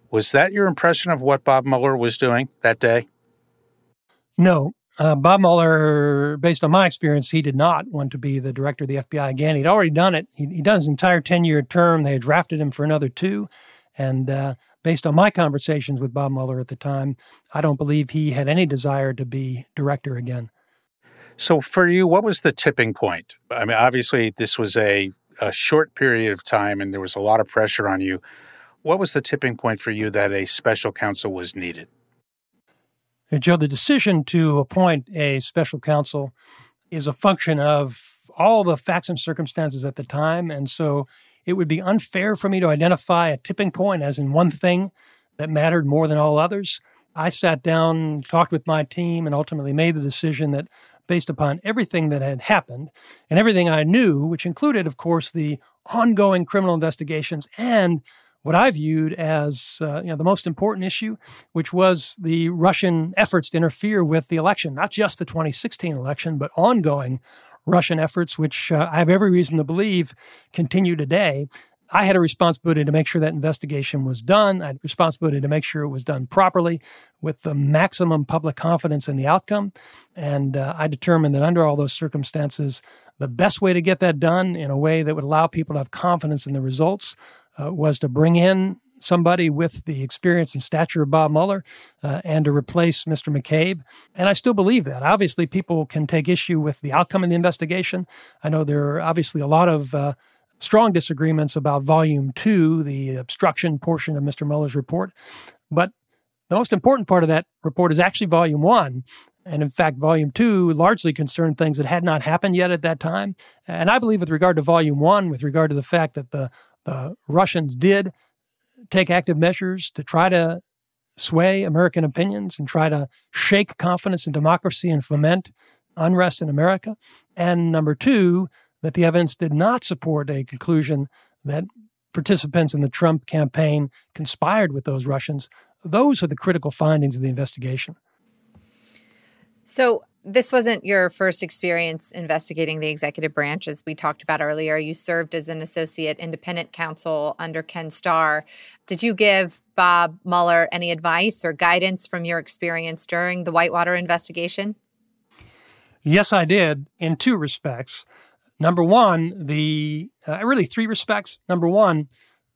D: Was that your impression of what Bob Mueller was doing that day?
C: No. Uh, Bob Mueller, based on my experience, he did not want to be the director of the FBI again. He'd already done it. He'd, he'd done his entire 10 year term. They had drafted him for another two. And uh, based on my conversations with Bob Mueller at the time, I don't believe he had any desire to be director again.
D: So, for you, what was the tipping point? I mean, obviously, this was a, a short period of time and there was a lot of pressure on you. What was the tipping point for you that a special counsel was needed?
C: Joe, the decision to appoint a special counsel is a function of all the facts and circumstances at the time. And so it would be unfair for me to identify a tipping point as in one thing that mattered more than all others. I sat down, talked with my team, and ultimately made the decision that based upon everything that had happened and everything I knew, which included, of course, the ongoing criminal investigations and what I viewed as uh, you know the most important issue, which was the Russian efforts to interfere with the election, not just the 2016 election, but ongoing Russian efforts, which uh, I have every reason to believe continue today. I had a responsibility to make sure that investigation was done. I had a responsibility to make sure it was done properly with the maximum public confidence in the outcome. And uh, I determined that under all those circumstances, the best way to get that done in a way that would allow people to have confidence in the results uh, was to bring in somebody with the experience and stature of Bob Mueller uh, and to replace Mr. McCabe. And I still believe that. Obviously, people can take issue with the outcome of the investigation. I know there are obviously a lot of uh, strong disagreements about Volume 2, the obstruction portion of Mr. Mueller's report. But the most important part of that report is actually Volume 1. And in fact, Volume 2 largely concerned things that had not happened yet at that time. And I believe, with regard to Volume 1, with regard to the fact that the, the Russians did take active measures to try to sway American opinions and try to shake confidence in democracy and foment unrest in America. And number two, that the evidence did not support a conclusion that participants in the Trump campaign conspired with those Russians. Those are the critical findings of the investigation.
B: So, this wasn't your first experience investigating the executive branch, as we talked about earlier. You served as an associate independent counsel under Ken Starr. Did you give Bob Mueller any advice or guidance from your experience during the Whitewater investigation?
C: Yes, I did in two respects. Number one, the uh, really three respects. Number one,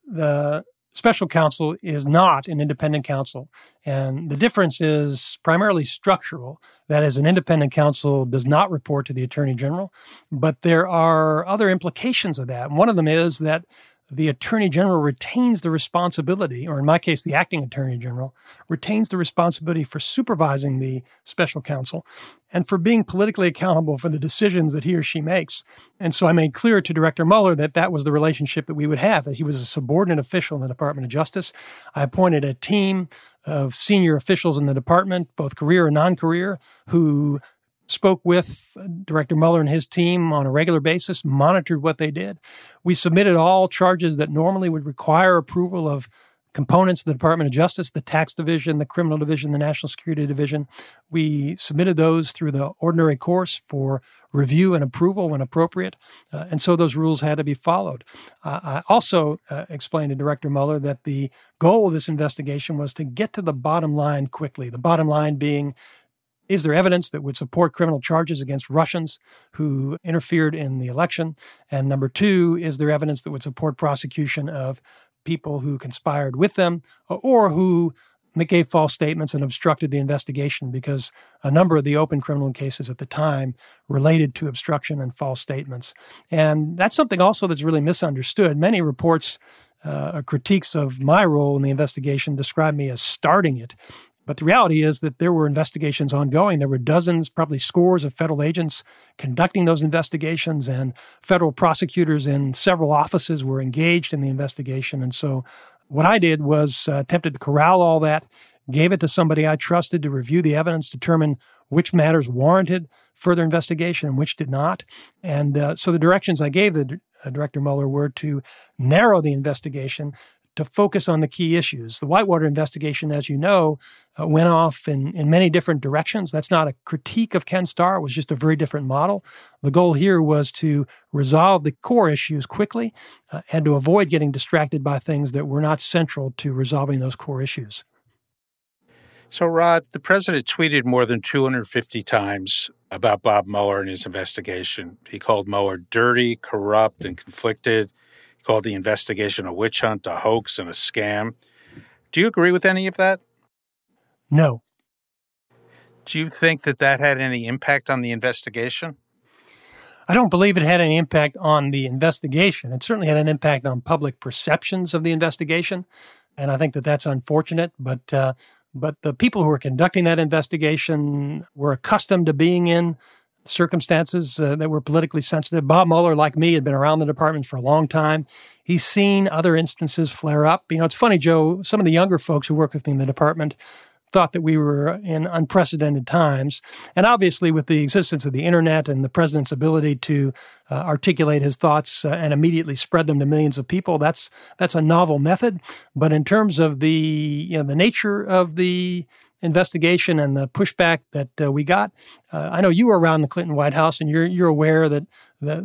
C: the special counsel is not an independent counsel. And the difference is primarily structural. That is, an independent counsel does not report to the attorney general, but there are other implications of that. And one of them is that the attorney general retains the responsibility, or in my case, the acting attorney general retains the responsibility for supervising the special counsel and for being politically accountable for the decisions that he or she makes. And so I made clear to Director Mueller that that was the relationship that we would have, that he was a subordinate official in the Department of Justice. I appointed a team of senior officials in the department, both career and non career, who spoke with Director Mueller and his team on a regular basis, monitored what they did. We submitted all charges that normally would require approval of components of the Department of Justice, the tax division, the criminal division, the national security division. We submitted those through the ordinary course for review and approval when appropriate. Uh, and so those rules had to be followed. Uh, I also uh, explained to Director Mueller that the goal of this investigation was to get to the bottom line quickly. The bottom line being is there evidence that would support criminal charges against Russians who interfered in the election? And number two, is there evidence that would support prosecution of people who conspired with them or who gave false statements and obstructed the investigation because a number of the open criminal cases at the time related to obstruction and false statements. And that's something also that's really misunderstood. Many reports uh, critiques of my role in the investigation describe me as starting it. But the reality is that there were investigations ongoing. There were dozens, probably scores of federal agents conducting those investigations, and federal prosecutors in several offices were engaged in the investigation. And so, what I did was uh, attempted to corral all that, gave it to somebody I trusted to review the evidence, determine which matters warranted further investigation and which did not. And uh, so the directions I gave the uh, Director Mueller were to narrow the investigation to focus on the key issues. The Whitewater investigation, as you know, uh, went off in, in many different directions. That's not a critique of Ken Starr, it was just a very different model. The goal here was to resolve the core issues quickly uh, and to avoid getting distracted by things that were not central to resolving those core issues.
D: So, Rod, the president tweeted more than 250 times about Bob Mueller and his investigation. He called Mueller dirty, corrupt, and conflicted. Called the investigation a witch hunt, a hoax, and a scam. Do you agree with any of that?
C: No.
D: Do you think that that had any impact on the investigation?
C: I don't believe it had any impact on the investigation. It certainly had an impact on public perceptions of the investigation. And I think that that's unfortunate. But uh, but the people who were conducting that investigation were accustomed to being in circumstances uh, that were politically sensitive. Bob Mueller, like me, had been around the department for a long time. He's seen other instances flare up. You know, it's funny, Joe, some of the younger folks who work with me in the department thought that we were in unprecedented times. And obviously, with the existence of the internet and the president's ability to uh, articulate his thoughts uh, and immediately spread them to millions of people, that's that's a novel method. But in terms of the you know the nature of the investigation and the pushback that uh, we got. Uh, I know you were around the Clinton White House, and you're you're aware that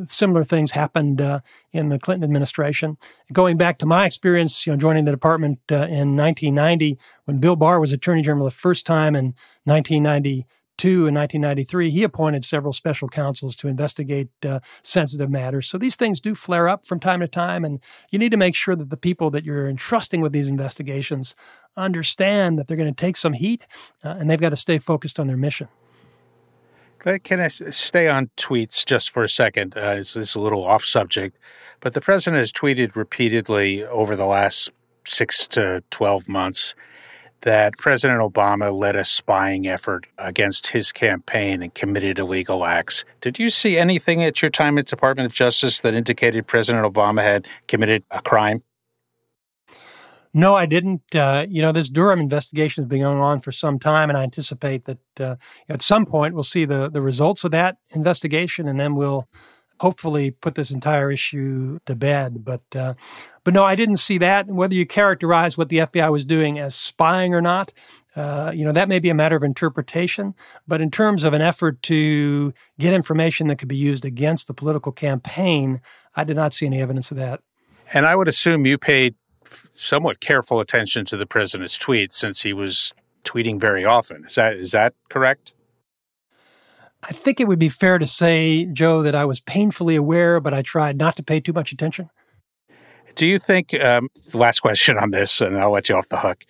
C: similar things happened uh, in the Clinton administration. Going back to my experience, you know, joining the department uh, in 1990 when Bill Barr was Attorney General the first time in 1990 Two in 1993, he appointed several special counsels to investigate uh, sensitive matters. So these things do flare up from time to time, and you need to make sure that the people that you're entrusting with these investigations understand that they're going to take some heat uh, and they've got to stay focused on their mission.
D: Can I stay on tweets just for a second? Uh, it's, it's a little off subject, but the president has tweeted repeatedly over the last six to 12 months that President Obama led a spying effort against his campaign and committed illegal acts. Did you see anything at your time at Department of Justice that indicated President Obama had committed a crime?
C: No, I didn't. Uh, you know, this Durham investigation has been going on for some time, and I anticipate that uh, at some point we'll see the, the results of that investigation, and then we'll hopefully put this entire issue to bed. But uh, but no, I didn't see that. And whether you characterize what the FBI was doing as spying or not, uh, you know, that may be a matter of interpretation. But in terms of an effort to get information that could be used against the political campaign, I did not see any evidence of that.
D: And I would assume you paid somewhat careful attention to the president's tweets since he was tweeting very often. Is that is that correct?
C: I think it would be fair to say, Joe, that I was painfully aware, but I tried not to pay too much attention.
D: Do you think, um, the last question on this, and I'll let you off the hook.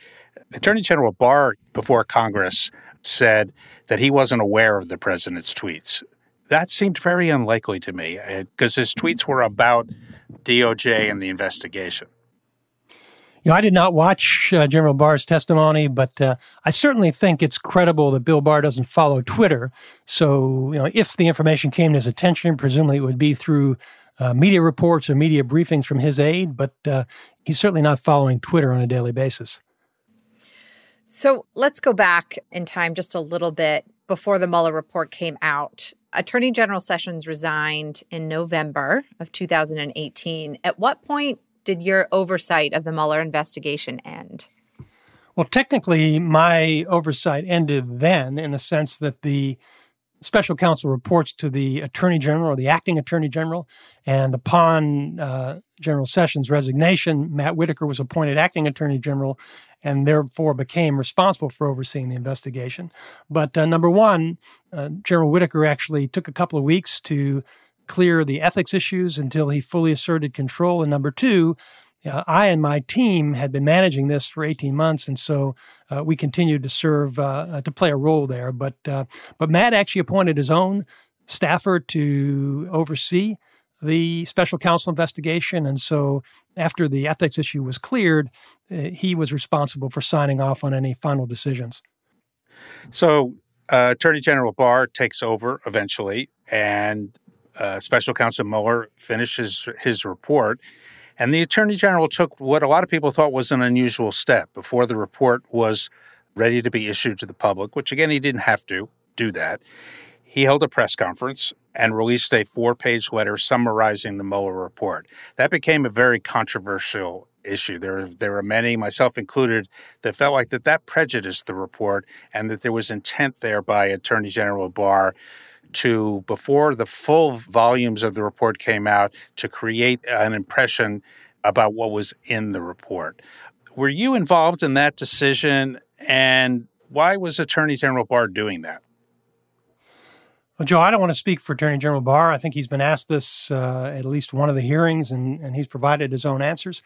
D: Attorney General Barr, before Congress, said that he wasn't aware of the president's tweets. That seemed very unlikely to me because uh, his tweets were about DOJ and the investigation.
C: You know, I did not watch uh, General Barr's testimony, but uh, I certainly think it's credible that Bill Barr doesn't follow Twitter. So, you know, if the information came to his attention, presumably it would be through uh, media reports or media briefings from his aide, but uh, he's certainly not following Twitter on a daily basis.
B: So let's go back in time just a little bit before the Mueller report came out. Attorney General Sessions resigned in November of 2018. At what point did your oversight of the Mueller investigation end?
C: Well, technically, my oversight ended then in the sense that the special counsel reports to the attorney general or the acting attorney general. And upon uh, General Sessions' resignation, Matt Whitaker was appointed acting attorney general and therefore became responsible for overseeing the investigation. But uh, number one, uh, General Whitaker actually took a couple of weeks to clear the ethics issues until he fully asserted control. And number two, uh, I and my team had been managing this for 18 months, and so uh, we continued to serve uh, uh to play a role there. But uh, but Matt actually appointed his own staffer to oversee the special counsel investigation, and so after the ethics issue was cleared, uh, he was responsible for signing off on any final decisions.
D: So Attorney General Barr takes over eventually, and uh, Special Counsel Mueller finishes his report. And the Attorney General took what a lot of people thought was an unusual step before the report was ready to be issued to the public, which again, he didn't have to do that. He held a press conference and released a four page letter summarizing the Mueller report. That became a very controversial issue. There, there were many, myself included, that felt like that that prejudiced the report and that there was intent there by Attorney General Barr to, before the full volumes of the report came out, to create an impression about what was in the report. Were you involved in that decision? And why was Attorney General Barr doing that?
C: Well, Joe, I don't want to speak for Attorney General Barr. I think he's been asked this uh, at least one of the hearings, and, and he's provided his own answers.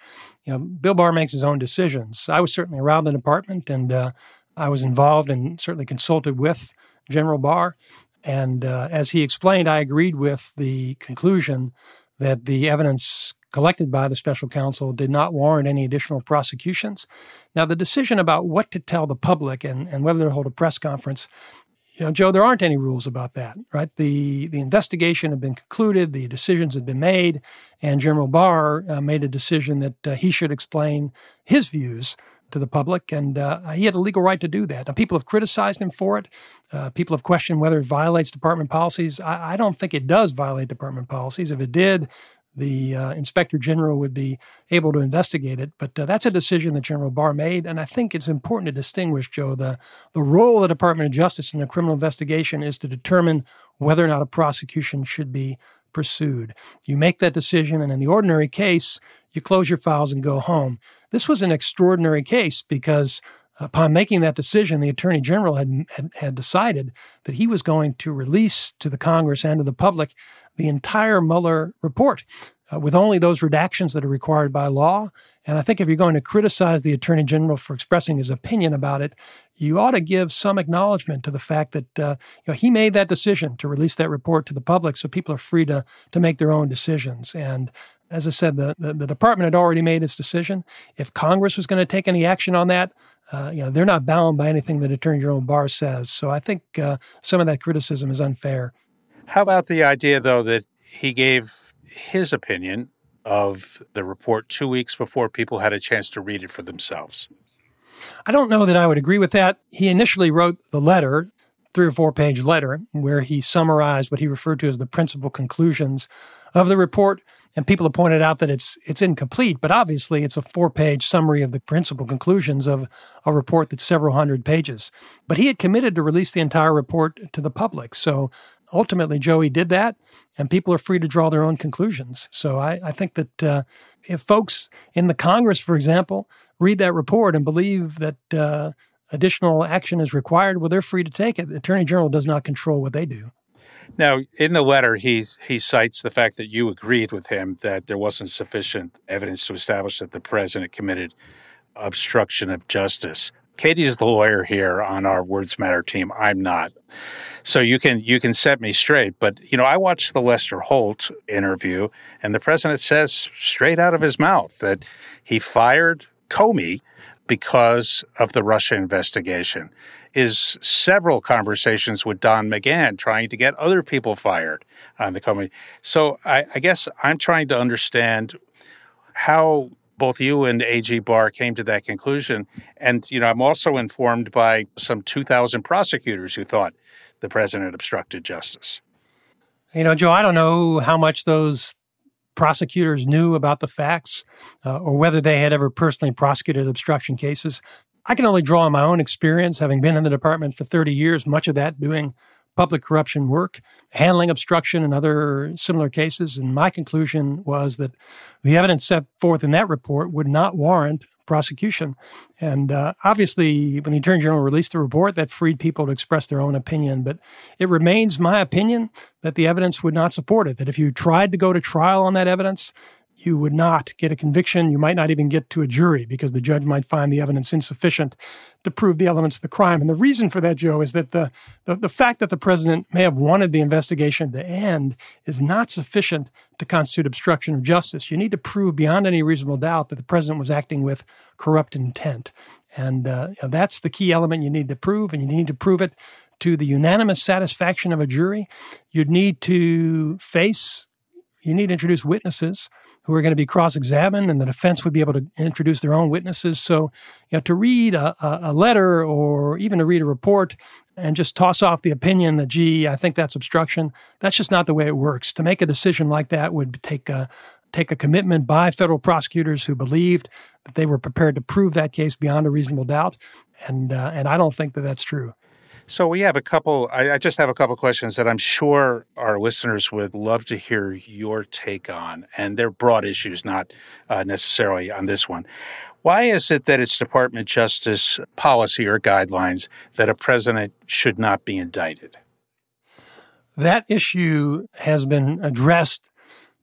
C: You know, Bill Barr makes his own decisions. I was certainly around the department, and uh, I was involved and certainly consulted with General Barr. And uh, as he explained, I agreed with the conclusion that the evidence collected by the special counsel did not warrant any additional prosecutions. Now, the decision about what to tell the public and, and whether to hold a press conference you know, Joe, there aren't any rules about that, right? The the investigation had been concluded, the decisions had been made, and General Barr uh, made a decision that uh, he should explain his views to the public, and uh, he had a legal right to do that. Now, people have criticized him for it. Uh, people have questioned whether it violates department policies. I, I don't think it does violate department policies. If it did, the uh, inspector general would be able to investigate it. But uh, that's a decision that General Barr made, and I think it's important to distinguish, Joe, the the role of the Department of Justice in a criminal investigation is to determine whether or not a prosecution should be pursued. You make that decision, and in the ordinary case, you close your files and go home. This was an extraordinary case because upon making that decision, the Attorney General had, had, had, decided that he was going to release to the Congress and to the public the entire Mueller report uh, with only those redactions that are required by law. And I think if you're going to criticize the Attorney General for expressing his opinion about it, you ought to give some acknowledgement to the fact that uh, you know, he made that decision to release that report to the public so people are free to, to make their own decisions. And as I said, the, the, the department had already made its decision. If Congress was going to take any action on that, uh, you know, they're not bound by anything that Attorney General Barr says. So I think uh, some of that criticism is unfair.
D: How about the idea, though, that he gave his opinion of the report two weeks before people had a chance to read it for themselves?
C: I don't know that I would agree with that. He initially wrote the letter, three or four page letter, where he summarized what he referred to as the principal conclusions of the report and people have pointed out that it's it's incomplete, but obviously it's a four-page summary of the principal conclusions of a report that's several hundred pages. But he had committed to release the entire report to the public. So ultimately, Joey did that, and people are free to draw their own conclusions. So I, I think that uh, if folks in the Congress, for example, read that report and believe that uh, additional action is required, well, they're free to take it. The Attorney General does not control what they do.
D: Now, in the letter, he he cites the fact that you agreed with him that there wasn't sufficient evidence to establish that the president committed obstruction of justice. Katie's the lawyer here on our Words Matter team. I'm not. So you can you can set me straight. But you know, I watched the Lester Holt interview, and the president says straight out of his mouth that he fired Comey because of the Russia investigation is several conversations with Don McGahn trying to get other people fired on the company. So I, I guess I'm trying to understand how both you and AG Barr came to that conclusion. And, you know, I'm also informed by some 2,000 prosecutors who thought the president obstructed justice.
C: You know, Joe, I don't know how much those prosecutors knew about the facts uh, or whether they had ever personally prosecuted obstruction cases. I can only draw on my own experience, having been in the department for 30 years, much of that doing public corruption work, handling obstruction and other similar cases. And my conclusion was that the evidence set forth in that report would not warrant prosecution. And uh, obviously, when the Attorney General released the report, that freed people to express their own opinion. But it remains my opinion that the evidence would not support it, that if you tried to go to trial on that evidence, you would not get a conviction. You might not even get to a jury because the judge might find the evidence insufficient to prove the elements of the crime. And the reason for that, Joe, is that the, the, the, fact that the president may have wanted the investigation to end is not sufficient to constitute obstruction of justice. You need to prove beyond any reasonable doubt that the president was acting with corrupt intent. And uh, that's the key element you need to prove, and you need to prove it to the unanimous satisfaction of a jury. You'd need to face, you need to introduce witnesses who are going to be cross-examined, and the defense would be able to introduce their own witnesses. So, you know, to read a, a letter or even to read a report and just toss off the opinion that, gee, I think that's obstruction, that's just not the way it works. To make a decision like that would take a, take a commitment by federal prosecutors who believed that they were prepared to prove that case beyond a reasonable doubt. And, uh, and I don't think that that's true.
D: So we have a couple. I, I, just have a couple questions that I'm sure our listeners would love to hear your take on, and they're broad issues, not uh, necessarily on this one. Why is it that it's Department of Justice policy or guidelines that a president should not be indicted?
C: That issue has been addressed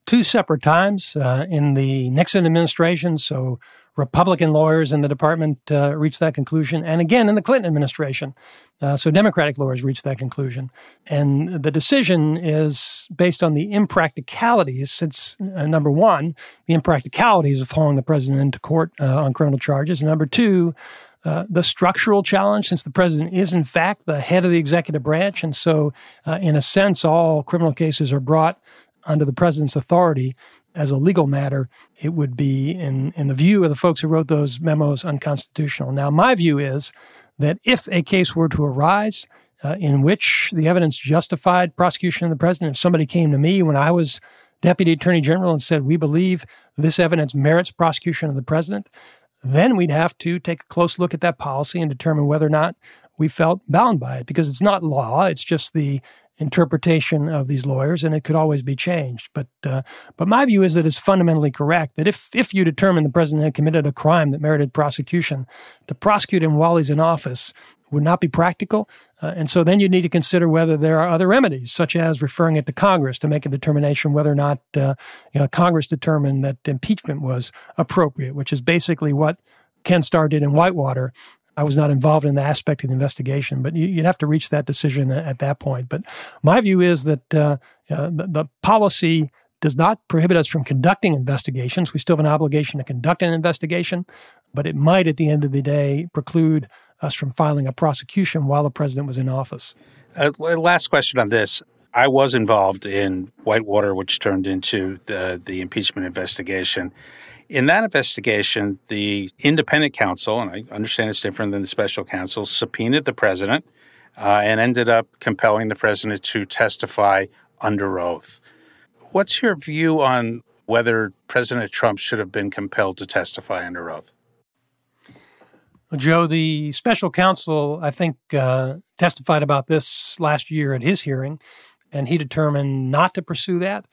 C: two separate times uh, in the Nixon administration. So Republican lawyers in the department uh, reached that conclusion, and again in the Clinton administration. Uh, so Democratic lawyers reached that conclusion. And the decision is based on the impracticalities, since uh, number one, the impracticalities of hauling the president into court uh, on criminal charges. And number two, uh, the structural challenge, since the president is in fact the head of the executive branch. And so, uh, in a sense, all criminal cases are brought under the president's authority as a legal matter, it would be, in, in the view of the folks who wrote those memos, unconstitutional. Now, my view is that if a case were to arise uh, in which the evidence justified prosecution of the president, if somebody came to me when I was deputy attorney general and said, We believe this evidence merits prosecution of the president, then we'd have to take a close look at that policy and determine whether or not we felt bound by it because it's not law, it's just the interpretation of these lawyers, and it could always be changed. But uh, but my view is that it's fundamentally correct that if if you determine the president had committed a crime that merited prosecution, to prosecute him while he's in office would not be practical. Uh, and so then you need to consider whether there are other remedies, such as referring it to Congress to make a determination whether or not uh, you know, Congress determined that impeachment was appropriate, which is basically what Ken Starr did in Whitewater I was not involved in the aspect of the investigation, but you, would have to reach that decision at that point. But my view is that uh, uh, the, the, policy does not prohibit us from conducting investigations. We still have an obligation to conduct an investigation, but it might, at the end of the day, preclude us from filing a prosecution while the president was in office.
D: Uh, last question on this. I was involved in Whitewater, which turned into the, the impeachment investigation. In that investigation, the independent counsel, and I understand it's different than the special counsel, subpoenaed the president uh, and ended up compelling the president to testify under oath. What's your view on whether President Trump should have been compelled to testify under oath?
C: Well, Joe, the special counsel, I think, uh, testified about this last year at his hearing, and he determined not to pursue that.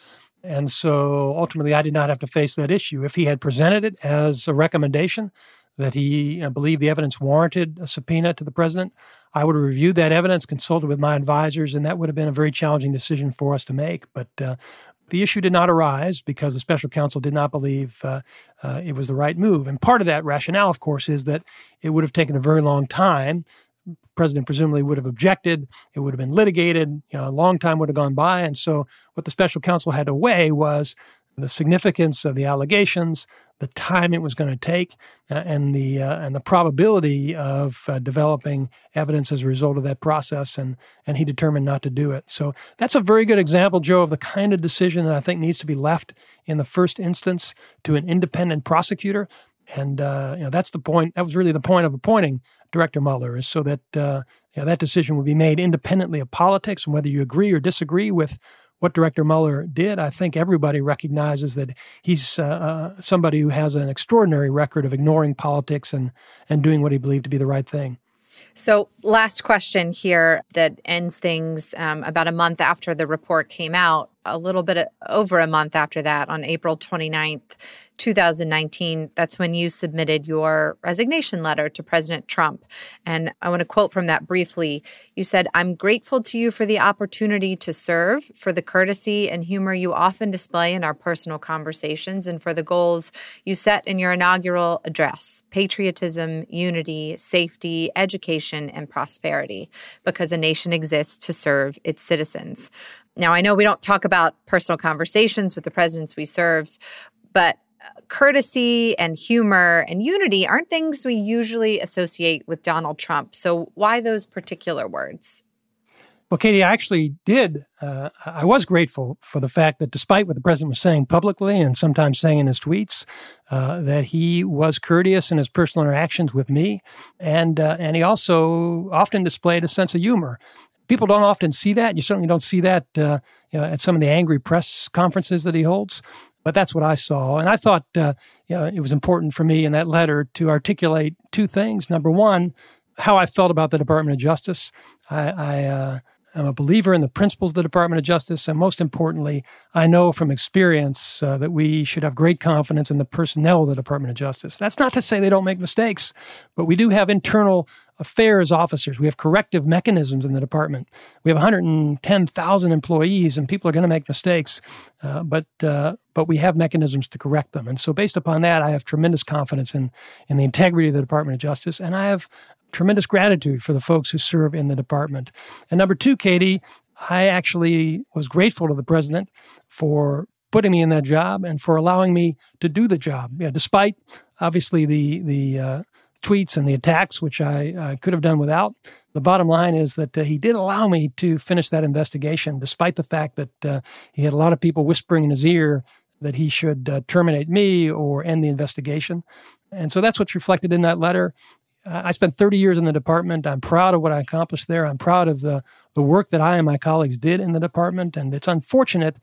C: And so ultimately, I did not have to face that issue. If he had presented it as a recommendation that he believed the evidence warranted a subpoena to the president, I would have reviewed that evidence, consulted with my advisors, and that would have been a very challenging decision for us to make. But uh, the issue did not arise because the special counsel did not believe uh, uh, it was the right move. And part of that rationale, of course, is that it would have taken a very long time president presumably would have objected. It would have been litigated. You know, a long time would have gone by. And so, what the special counsel had to weigh was the significance of the allegations, the time it was going to take, uh, and the uh, and the probability of uh, developing evidence as a result of that process. And and he determined not to do it. So that's a very good example, Joe, of the kind of decision that I think needs to be left in the first instance to an independent prosecutor. And uh, you know that's the point. That was really the point of appointing Director Mueller, is so that uh, know, that decision would be made independently of politics and whether you agree or disagree with what Director Mueller did. I think everybody recognizes that he's uh, uh, somebody who has an extraordinary record of ignoring politics and and doing what he believed to be the right thing.
B: So, last question here that ends things um, about a month after the report came out, a little bit over a month after that, on April 29th, 2019, that's when you submitted your resignation letter to President Trump. And I want to quote from that briefly. You said, I'm grateful to you for the opportunity to serve, for the courtesy and humor you often display in our personal conversations, and for the goals you set in your inaugural address patriotism, unity, safety, education, and prosperity, because a nation exists to serve its citizens. Now, I know we don't talk about personal conversations with the presidents we serve, but courtesy and humor and unity aren't things we usually associate with Donald Trump. So, why those particular words?
C: Well, Katie, I actually did. Uh, I was grateful for the fact that despite what the president was saying publicly and sometimes saying in his tweets, uh, that he was courteous in his personal interactions with me, and uh, and he also often displayed a sense of humor people don't often see that. You certainly don't see that uh, you know, at some of the angry press conferences that he holds. but that's what I saw. And I thought uh, you know, it was important for me in that letter to articulate two things. Number one, how I felt about the Department of Justice. I, I uh, I'm a believer in the principles of the Department of Justice. And most importantly, I know from experience uh, that we should have great confidence in the personnel of the Department of Justice. That's not to say they don't make mistakes, but we do have internal affairs officers. We have corrective mechanisms in the department. We have 110,000 employees, and people are going to make mistakes, uh, but uh, but we have mechanisms to correct them. And so, based upon that, I have tremendous confidence in in the integrity of the Department of Justice, and I have tremendous gratitude for the folks who serve in the department. And number two, Katie, I actually was grateful to the president for putting me in that job and for allowing me to do the job. Yeah, despite obviously the the uh, tweets and the attacks, which I, I, could have done without. The bottom line is that uh, he did allow me to finish that investigation, despite the fact that uh, he had a lot of people whispering in his ear that he should uh, terminate me or end the investigation. And so that's what's reflected in that letter. I spent 30 years in the department. I'm proud of what I accomplished there. I'm proud of the, the work that I and my colleagues did in the department. And it's unfortunate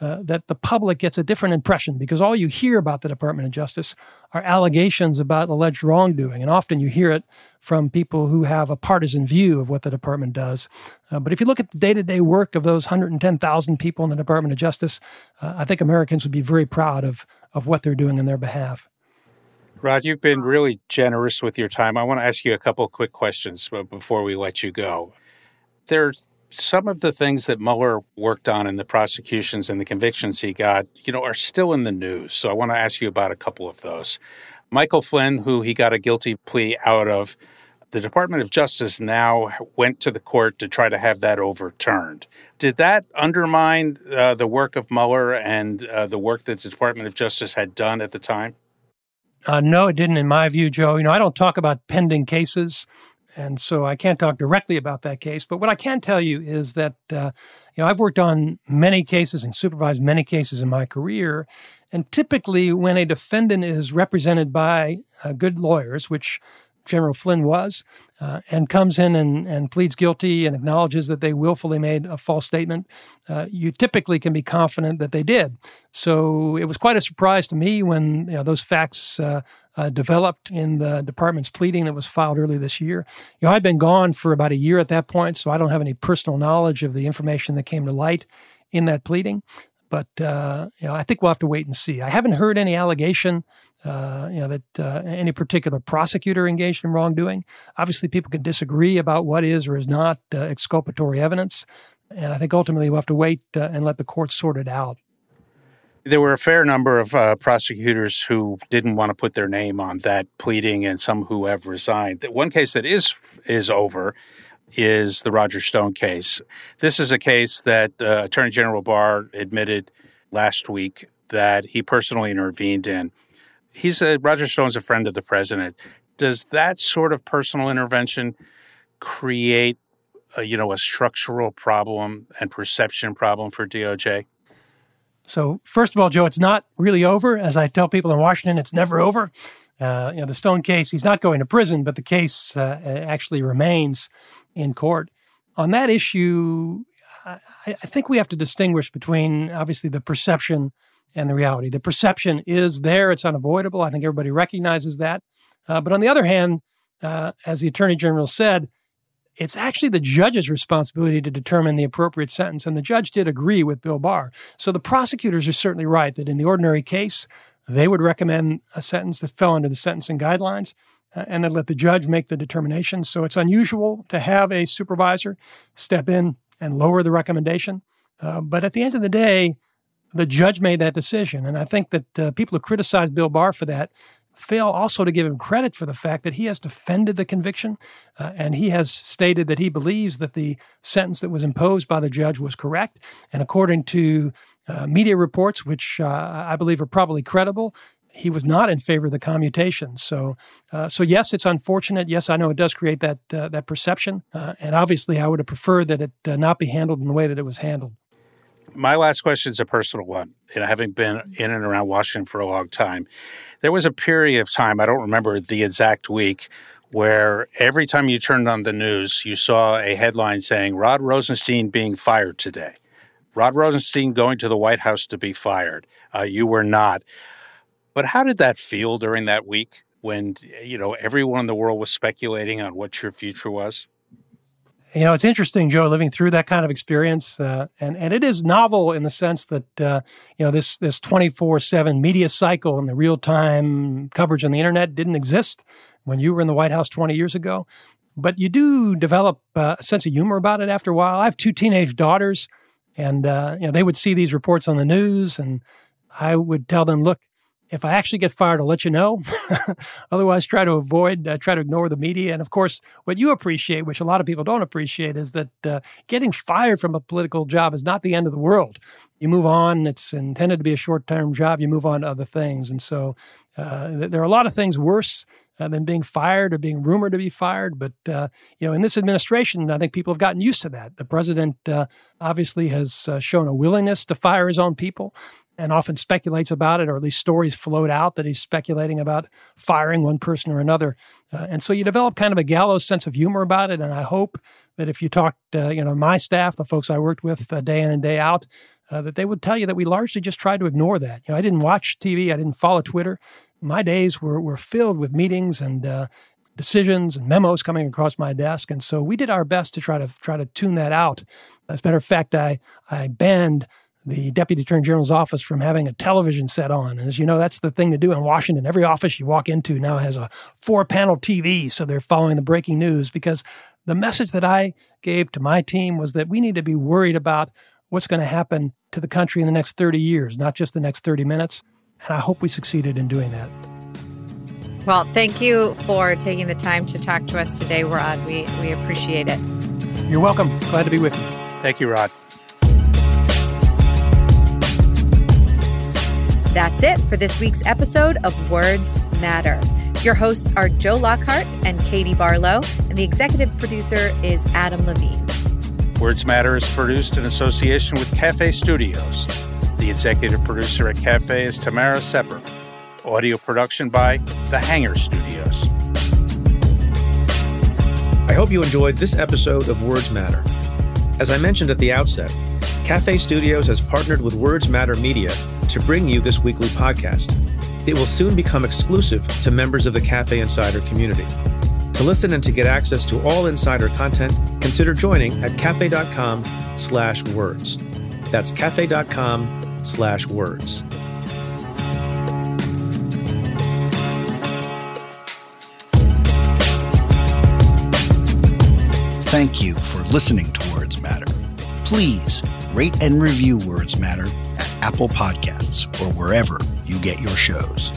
C: uh, that the public gets a different impression because all you hear about the Department of Justice are allegations about alleged wrongdoing. And often you hear it from people who have a partisan view of what the department does. Uh, but if you look at the day to day work of those 110,000 people in the Department of Justice, uh, I think Americans would be very proud of, of what they're doing in their behalf.
D: Rod, you've been really generous with your time. I want to ask you a couple quick questions before we let you go. There's some of the things that Mueller worked on in the prosecutions and the convictions he got, you know, are still in the news. So I want to ask you about a couple of those. Michael Flynn, who he got a guilty plea out of, the Department of Justice now went to the court to try to have that overturned. Did that undermine uh, the work of Mueller and uh, the work that the Department of Justice had done at the time?
C: Uh, no, it didn't, in my view, Joe. You know, I don't talk about pending cases, and so I can't talk directly about that case. But what I can tell you is that uh, you know I've worked on many cases and supervised many cases in my career, and typically when a defendant is represented by uh, good lawyers, which General Flynn was, uh, and comes in and, and pleads guilty and acknowledges that they willfully made a false statement, uh, you typically can be confident that they did. So it was quite a surprise to me when you know, those facts uh, uh developed in the department's pleading that was filed early this year. You know, I'd been gone for about a year at that point, so I don't have any personal knowledge of the information that came to light in that pleading. But uh, you know, I think we'll have to wait and see. I haven't heard any allegation, uh, you know, that uh, any particular prosecutor engaged in wrongdoing. Obviously, people can disagree about what is or is not uh, exculpatory evidence, and I think ultimately we'll have to wait uh, and let the courts sort it out.
D: There were a fair number of uh, prosecutors who didn't want to put their name on that pleading, and some who have resigned. One case that is is over is the Roger Stone case. This is a case that uh, Attorney General Barr admitted last week that he personally intervened in. He said Roger Stone's a friend of the president. Does that sort of personal intervention create, a, you know, a structural problem and perception problem for DOJ?
C: So, first of all, Joe, it's not really over. As I tell people in Washington, it's never over. Uh, you know, the Stone case, he's not going to prison, but the case uh, actually remains in court. On that issue, I, I think we have to distinguish between obviously the perception and the reality. The perception is there, it's unavoidable. I think everybody recognizes that. Uh, but on the other hand, uh, as the Attorney General said, it's actually the judge's responsibility to determine the appropriate sentence. And the judge did agree with Bill Barr. So the prosecutors are certainly right that in the ordinary case, they would recommend a sentence that fell under the sentencing guidelines and then let the judge make the determination. So it's unusual to have a supervisor step in and lower the recommendation. Uh, but at the end of the day, the judge made that decision. And I think that uh, people who criticize Bill Barr for that fail also to give him credit for the fact that he has defended the conviction uh, and he has stated that he believes that the sentence that was imposed by the judge was correct. And according to uh, media reports, which uh, I believe are probably credible, he was not in favor of the commutation. So, uh, so yes, it's unfortunate. Yes, I know it does create that uh, that perception, uh, and obviously, I would have preferred that it uh, not be handled in the way that it was handled.
D: My last question is a personal one. And having been in and around Washington for a long time, there was a period of time I don't remember the exact week where every time you turned on the news, you saw a headline saying Rod Rosenstein being fired today Rod Rosenstein going to the White House to be fired. Uh, you were not. But how did that feel during that week when, you know, everyone in the world was speculating on what your future was?
C: You know, it's interesting, Joe, living through that kind of experience, uh, and and it is novel in the sense that uh, you know this this twenty four seven media cycle and the real time coverage on the internet didn't exist when you were in the White House twenty years ago, but you do develop uh, a sense of humor about it after a while. I have two teenage daughters, and uh, you know they would see these reports on the news, and I would tell them, look, if I actually get fired, I'll let you know. Otherwise, try to avoid, uh, try to ignore the media. And of course, what you appreciate, which a lot of people don't appreciate, is that uh, getting fired from a political job is not the end of the world. You move on. It's intended to be a short term job. You move on to other things. And so uh, there are a lot of things worse uh, than being fired or being rumored to be fired. But uh, you know, in this administration, I think people have gotten used to that. The president uh, obviously has uh, shown a willingness to fire his own people and often speculates about it, or at least stories float out that he's speculating about firing one person or another. Uh, and so you develop kind of a gallows sense of humor about it. And I hope that if you talked, uh, you know, my staff, the folks I worked with uh, day in and day out, uh, that they would tell you that we largely just tried to ignore that. You know, I didn't watch TV, I didn't follow Twitter. My days were were filled with meetings and uh, decisions and memos coming across my desk, and so we did our best to try to try to tune that out. As a matter of fact, I I banned the Deputy Attorney General's office from having a television set on. And as you know, that's the thing to do in Washington. Every office you walk into now has a four panel TV, so they're following the breaking news because the message that I gave to my team was that we need to be worried about what's going to happen to the country in the next 30 years, not just the next 30 minutes. And I hope we succeeded in doing that.
B: Well, thank you for taking the time to talk to us today, Rod. We, we appreciate it.
C: You're welcome. Glad to be with you.
D: Thank you, Rod.
B: That's it for this week's episode of Words Matter. Your hosts are Joe Lockhart and Katie Barlow, and the executive producer is Adam Levine.
D: Words Matter is produced in association with Cafe Studios. The executive producer at Cafe is Tamara Sepper. Audio production by The Hanger Studios.
A: I hope you enjoyed this episode of Words Matter. As I mentioned at the outset, Cafe Studios has partnered with Words Matter Media to bring you this weekly podcast. It will soon become exclusive to members of the Cafe Insider community. To listen and to get access to all insider content, consider joining at cafe.com slash words. That's cafe.com slash words.
E: Thank you for listening to Words Matter. Please rate and review Words Matter at Apple Podcasts or wherever you get your shows.